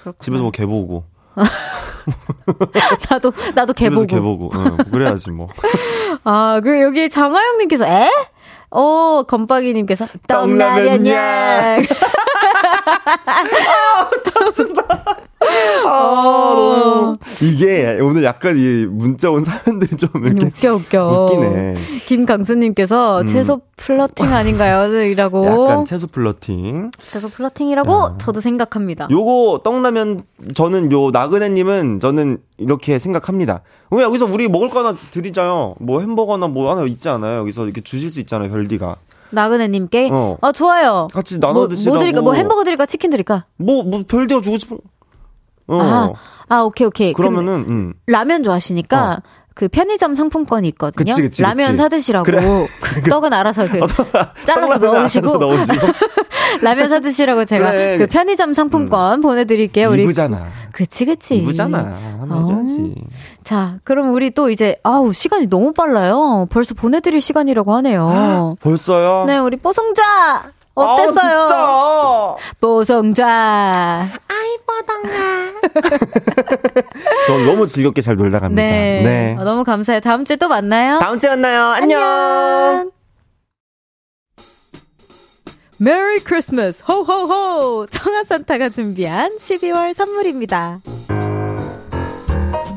그렇구나. 집에서 뭐 개보고. 나도 나도 개보고. 개보고. 어, 그래야지 뭐. 아, 그 여기 장하영 님께서 에? 어, 건빵이님께서 떡라면냥. 아, 짜증나. 아, 어. 너무. 이게 오늘 약간 이 문자 온 사연들이 좀 이렇게. 웃겨, 웃겨. 웃기네. 김강수님께서 음. 채소 flirting 아닌가요? 이라고. 약간 채소 flirting. 채소 flirting이라고 야. 저도 생각합니다. 요거 떡라면 저는 요 나그네님은 저는 이렇게 생각합니다. 왜 여기서 우리 먹을 거 하나 드리자요. 뭐 햄버거나 뭐 하나 있지 않아요? 여기서 이렇게 주실 수 있잖아요, 별디가. 나그네님께. 어. 아, 좋아요. 같이 나눠 뭐, 드시라고. 뭐 드릴까? 뭐 햄버거 드릴까? 치킨 드릴까? 뭐, 뭐 별디가 주고 싶은. 어. 아, 아, 오케이, 오케이. 그러면은, 음. 라면 좋아하시니까, 어. 그 편의점 상품권이 있거든요. 그치, 그치, 라면 그치. 사드시라고. 그래. 떡은 알아서 그 잘라서 넣으시고. 라면 사드시라고 제가 그래. 그 편의점 상품권 음. 보내드릴게요. 우리. 이부잖아. 그치 그치. 이부잖아. 하나 어. 자, 그럼 우리 또 이제 아우 시간이 너무 빨라요. 벌써 보내드릴 시간이라고 하네요. 벌써요? 네, 우리 뽀송자. 어땠어요? 아, 뽀송자. 아이, 뻐덩아. 전 너무 즐겁게 잘 놀다 갑니다. 네. 네. 어, 너무 감사해요. 다음 주에 또 만나요. 다음 주에 만나요. 안녕. 안녕. 메리 크리스마스 호호호 청하산타가 준비한 12월 선물입니다.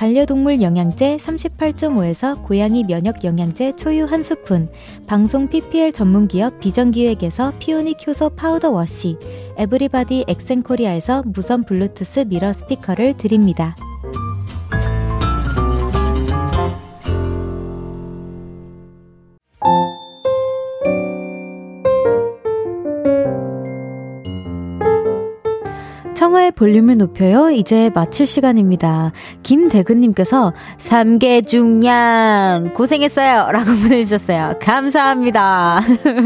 반려동물 영양제 38.5에서 고양이 면역 영양제 초유 한 스푼, 방송 PPL 전문기업 비전기획에서 피오닉 효소 파우더 wash, 에브리바디 엑센코리아에서 무선 블루투스 mirror 스피커를 드립니다. 청하의 볼륨을 높여요. 이제 마칠 시간입니다. 김대근님께서 삼계 중량 고생했어요. 라고 보내주셨어요. 감사합니다.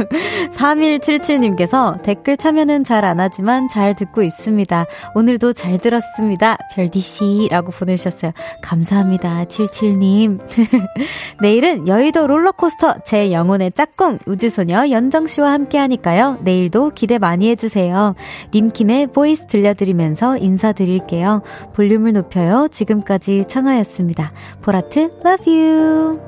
3177님께서 댓글 참여는 잘 안 하지만 잘 듣고 있습니다. 오늘도 잘 들었습니다. 별디씨. 라고 보내주셨어요. 감사합니다. 77님. 내일은 여의도 롤러코스터 제 영혼의 짝꿍 우주소녀 연정씨와 함께 하니까요. 내일도 기대 많이 해주세요. 림킴의 보이스 들려드릴게요. 전해드리면서 인사드릴게요. 볼륨을 높여요. 지금까지 청하였습니다. 보라트, love you!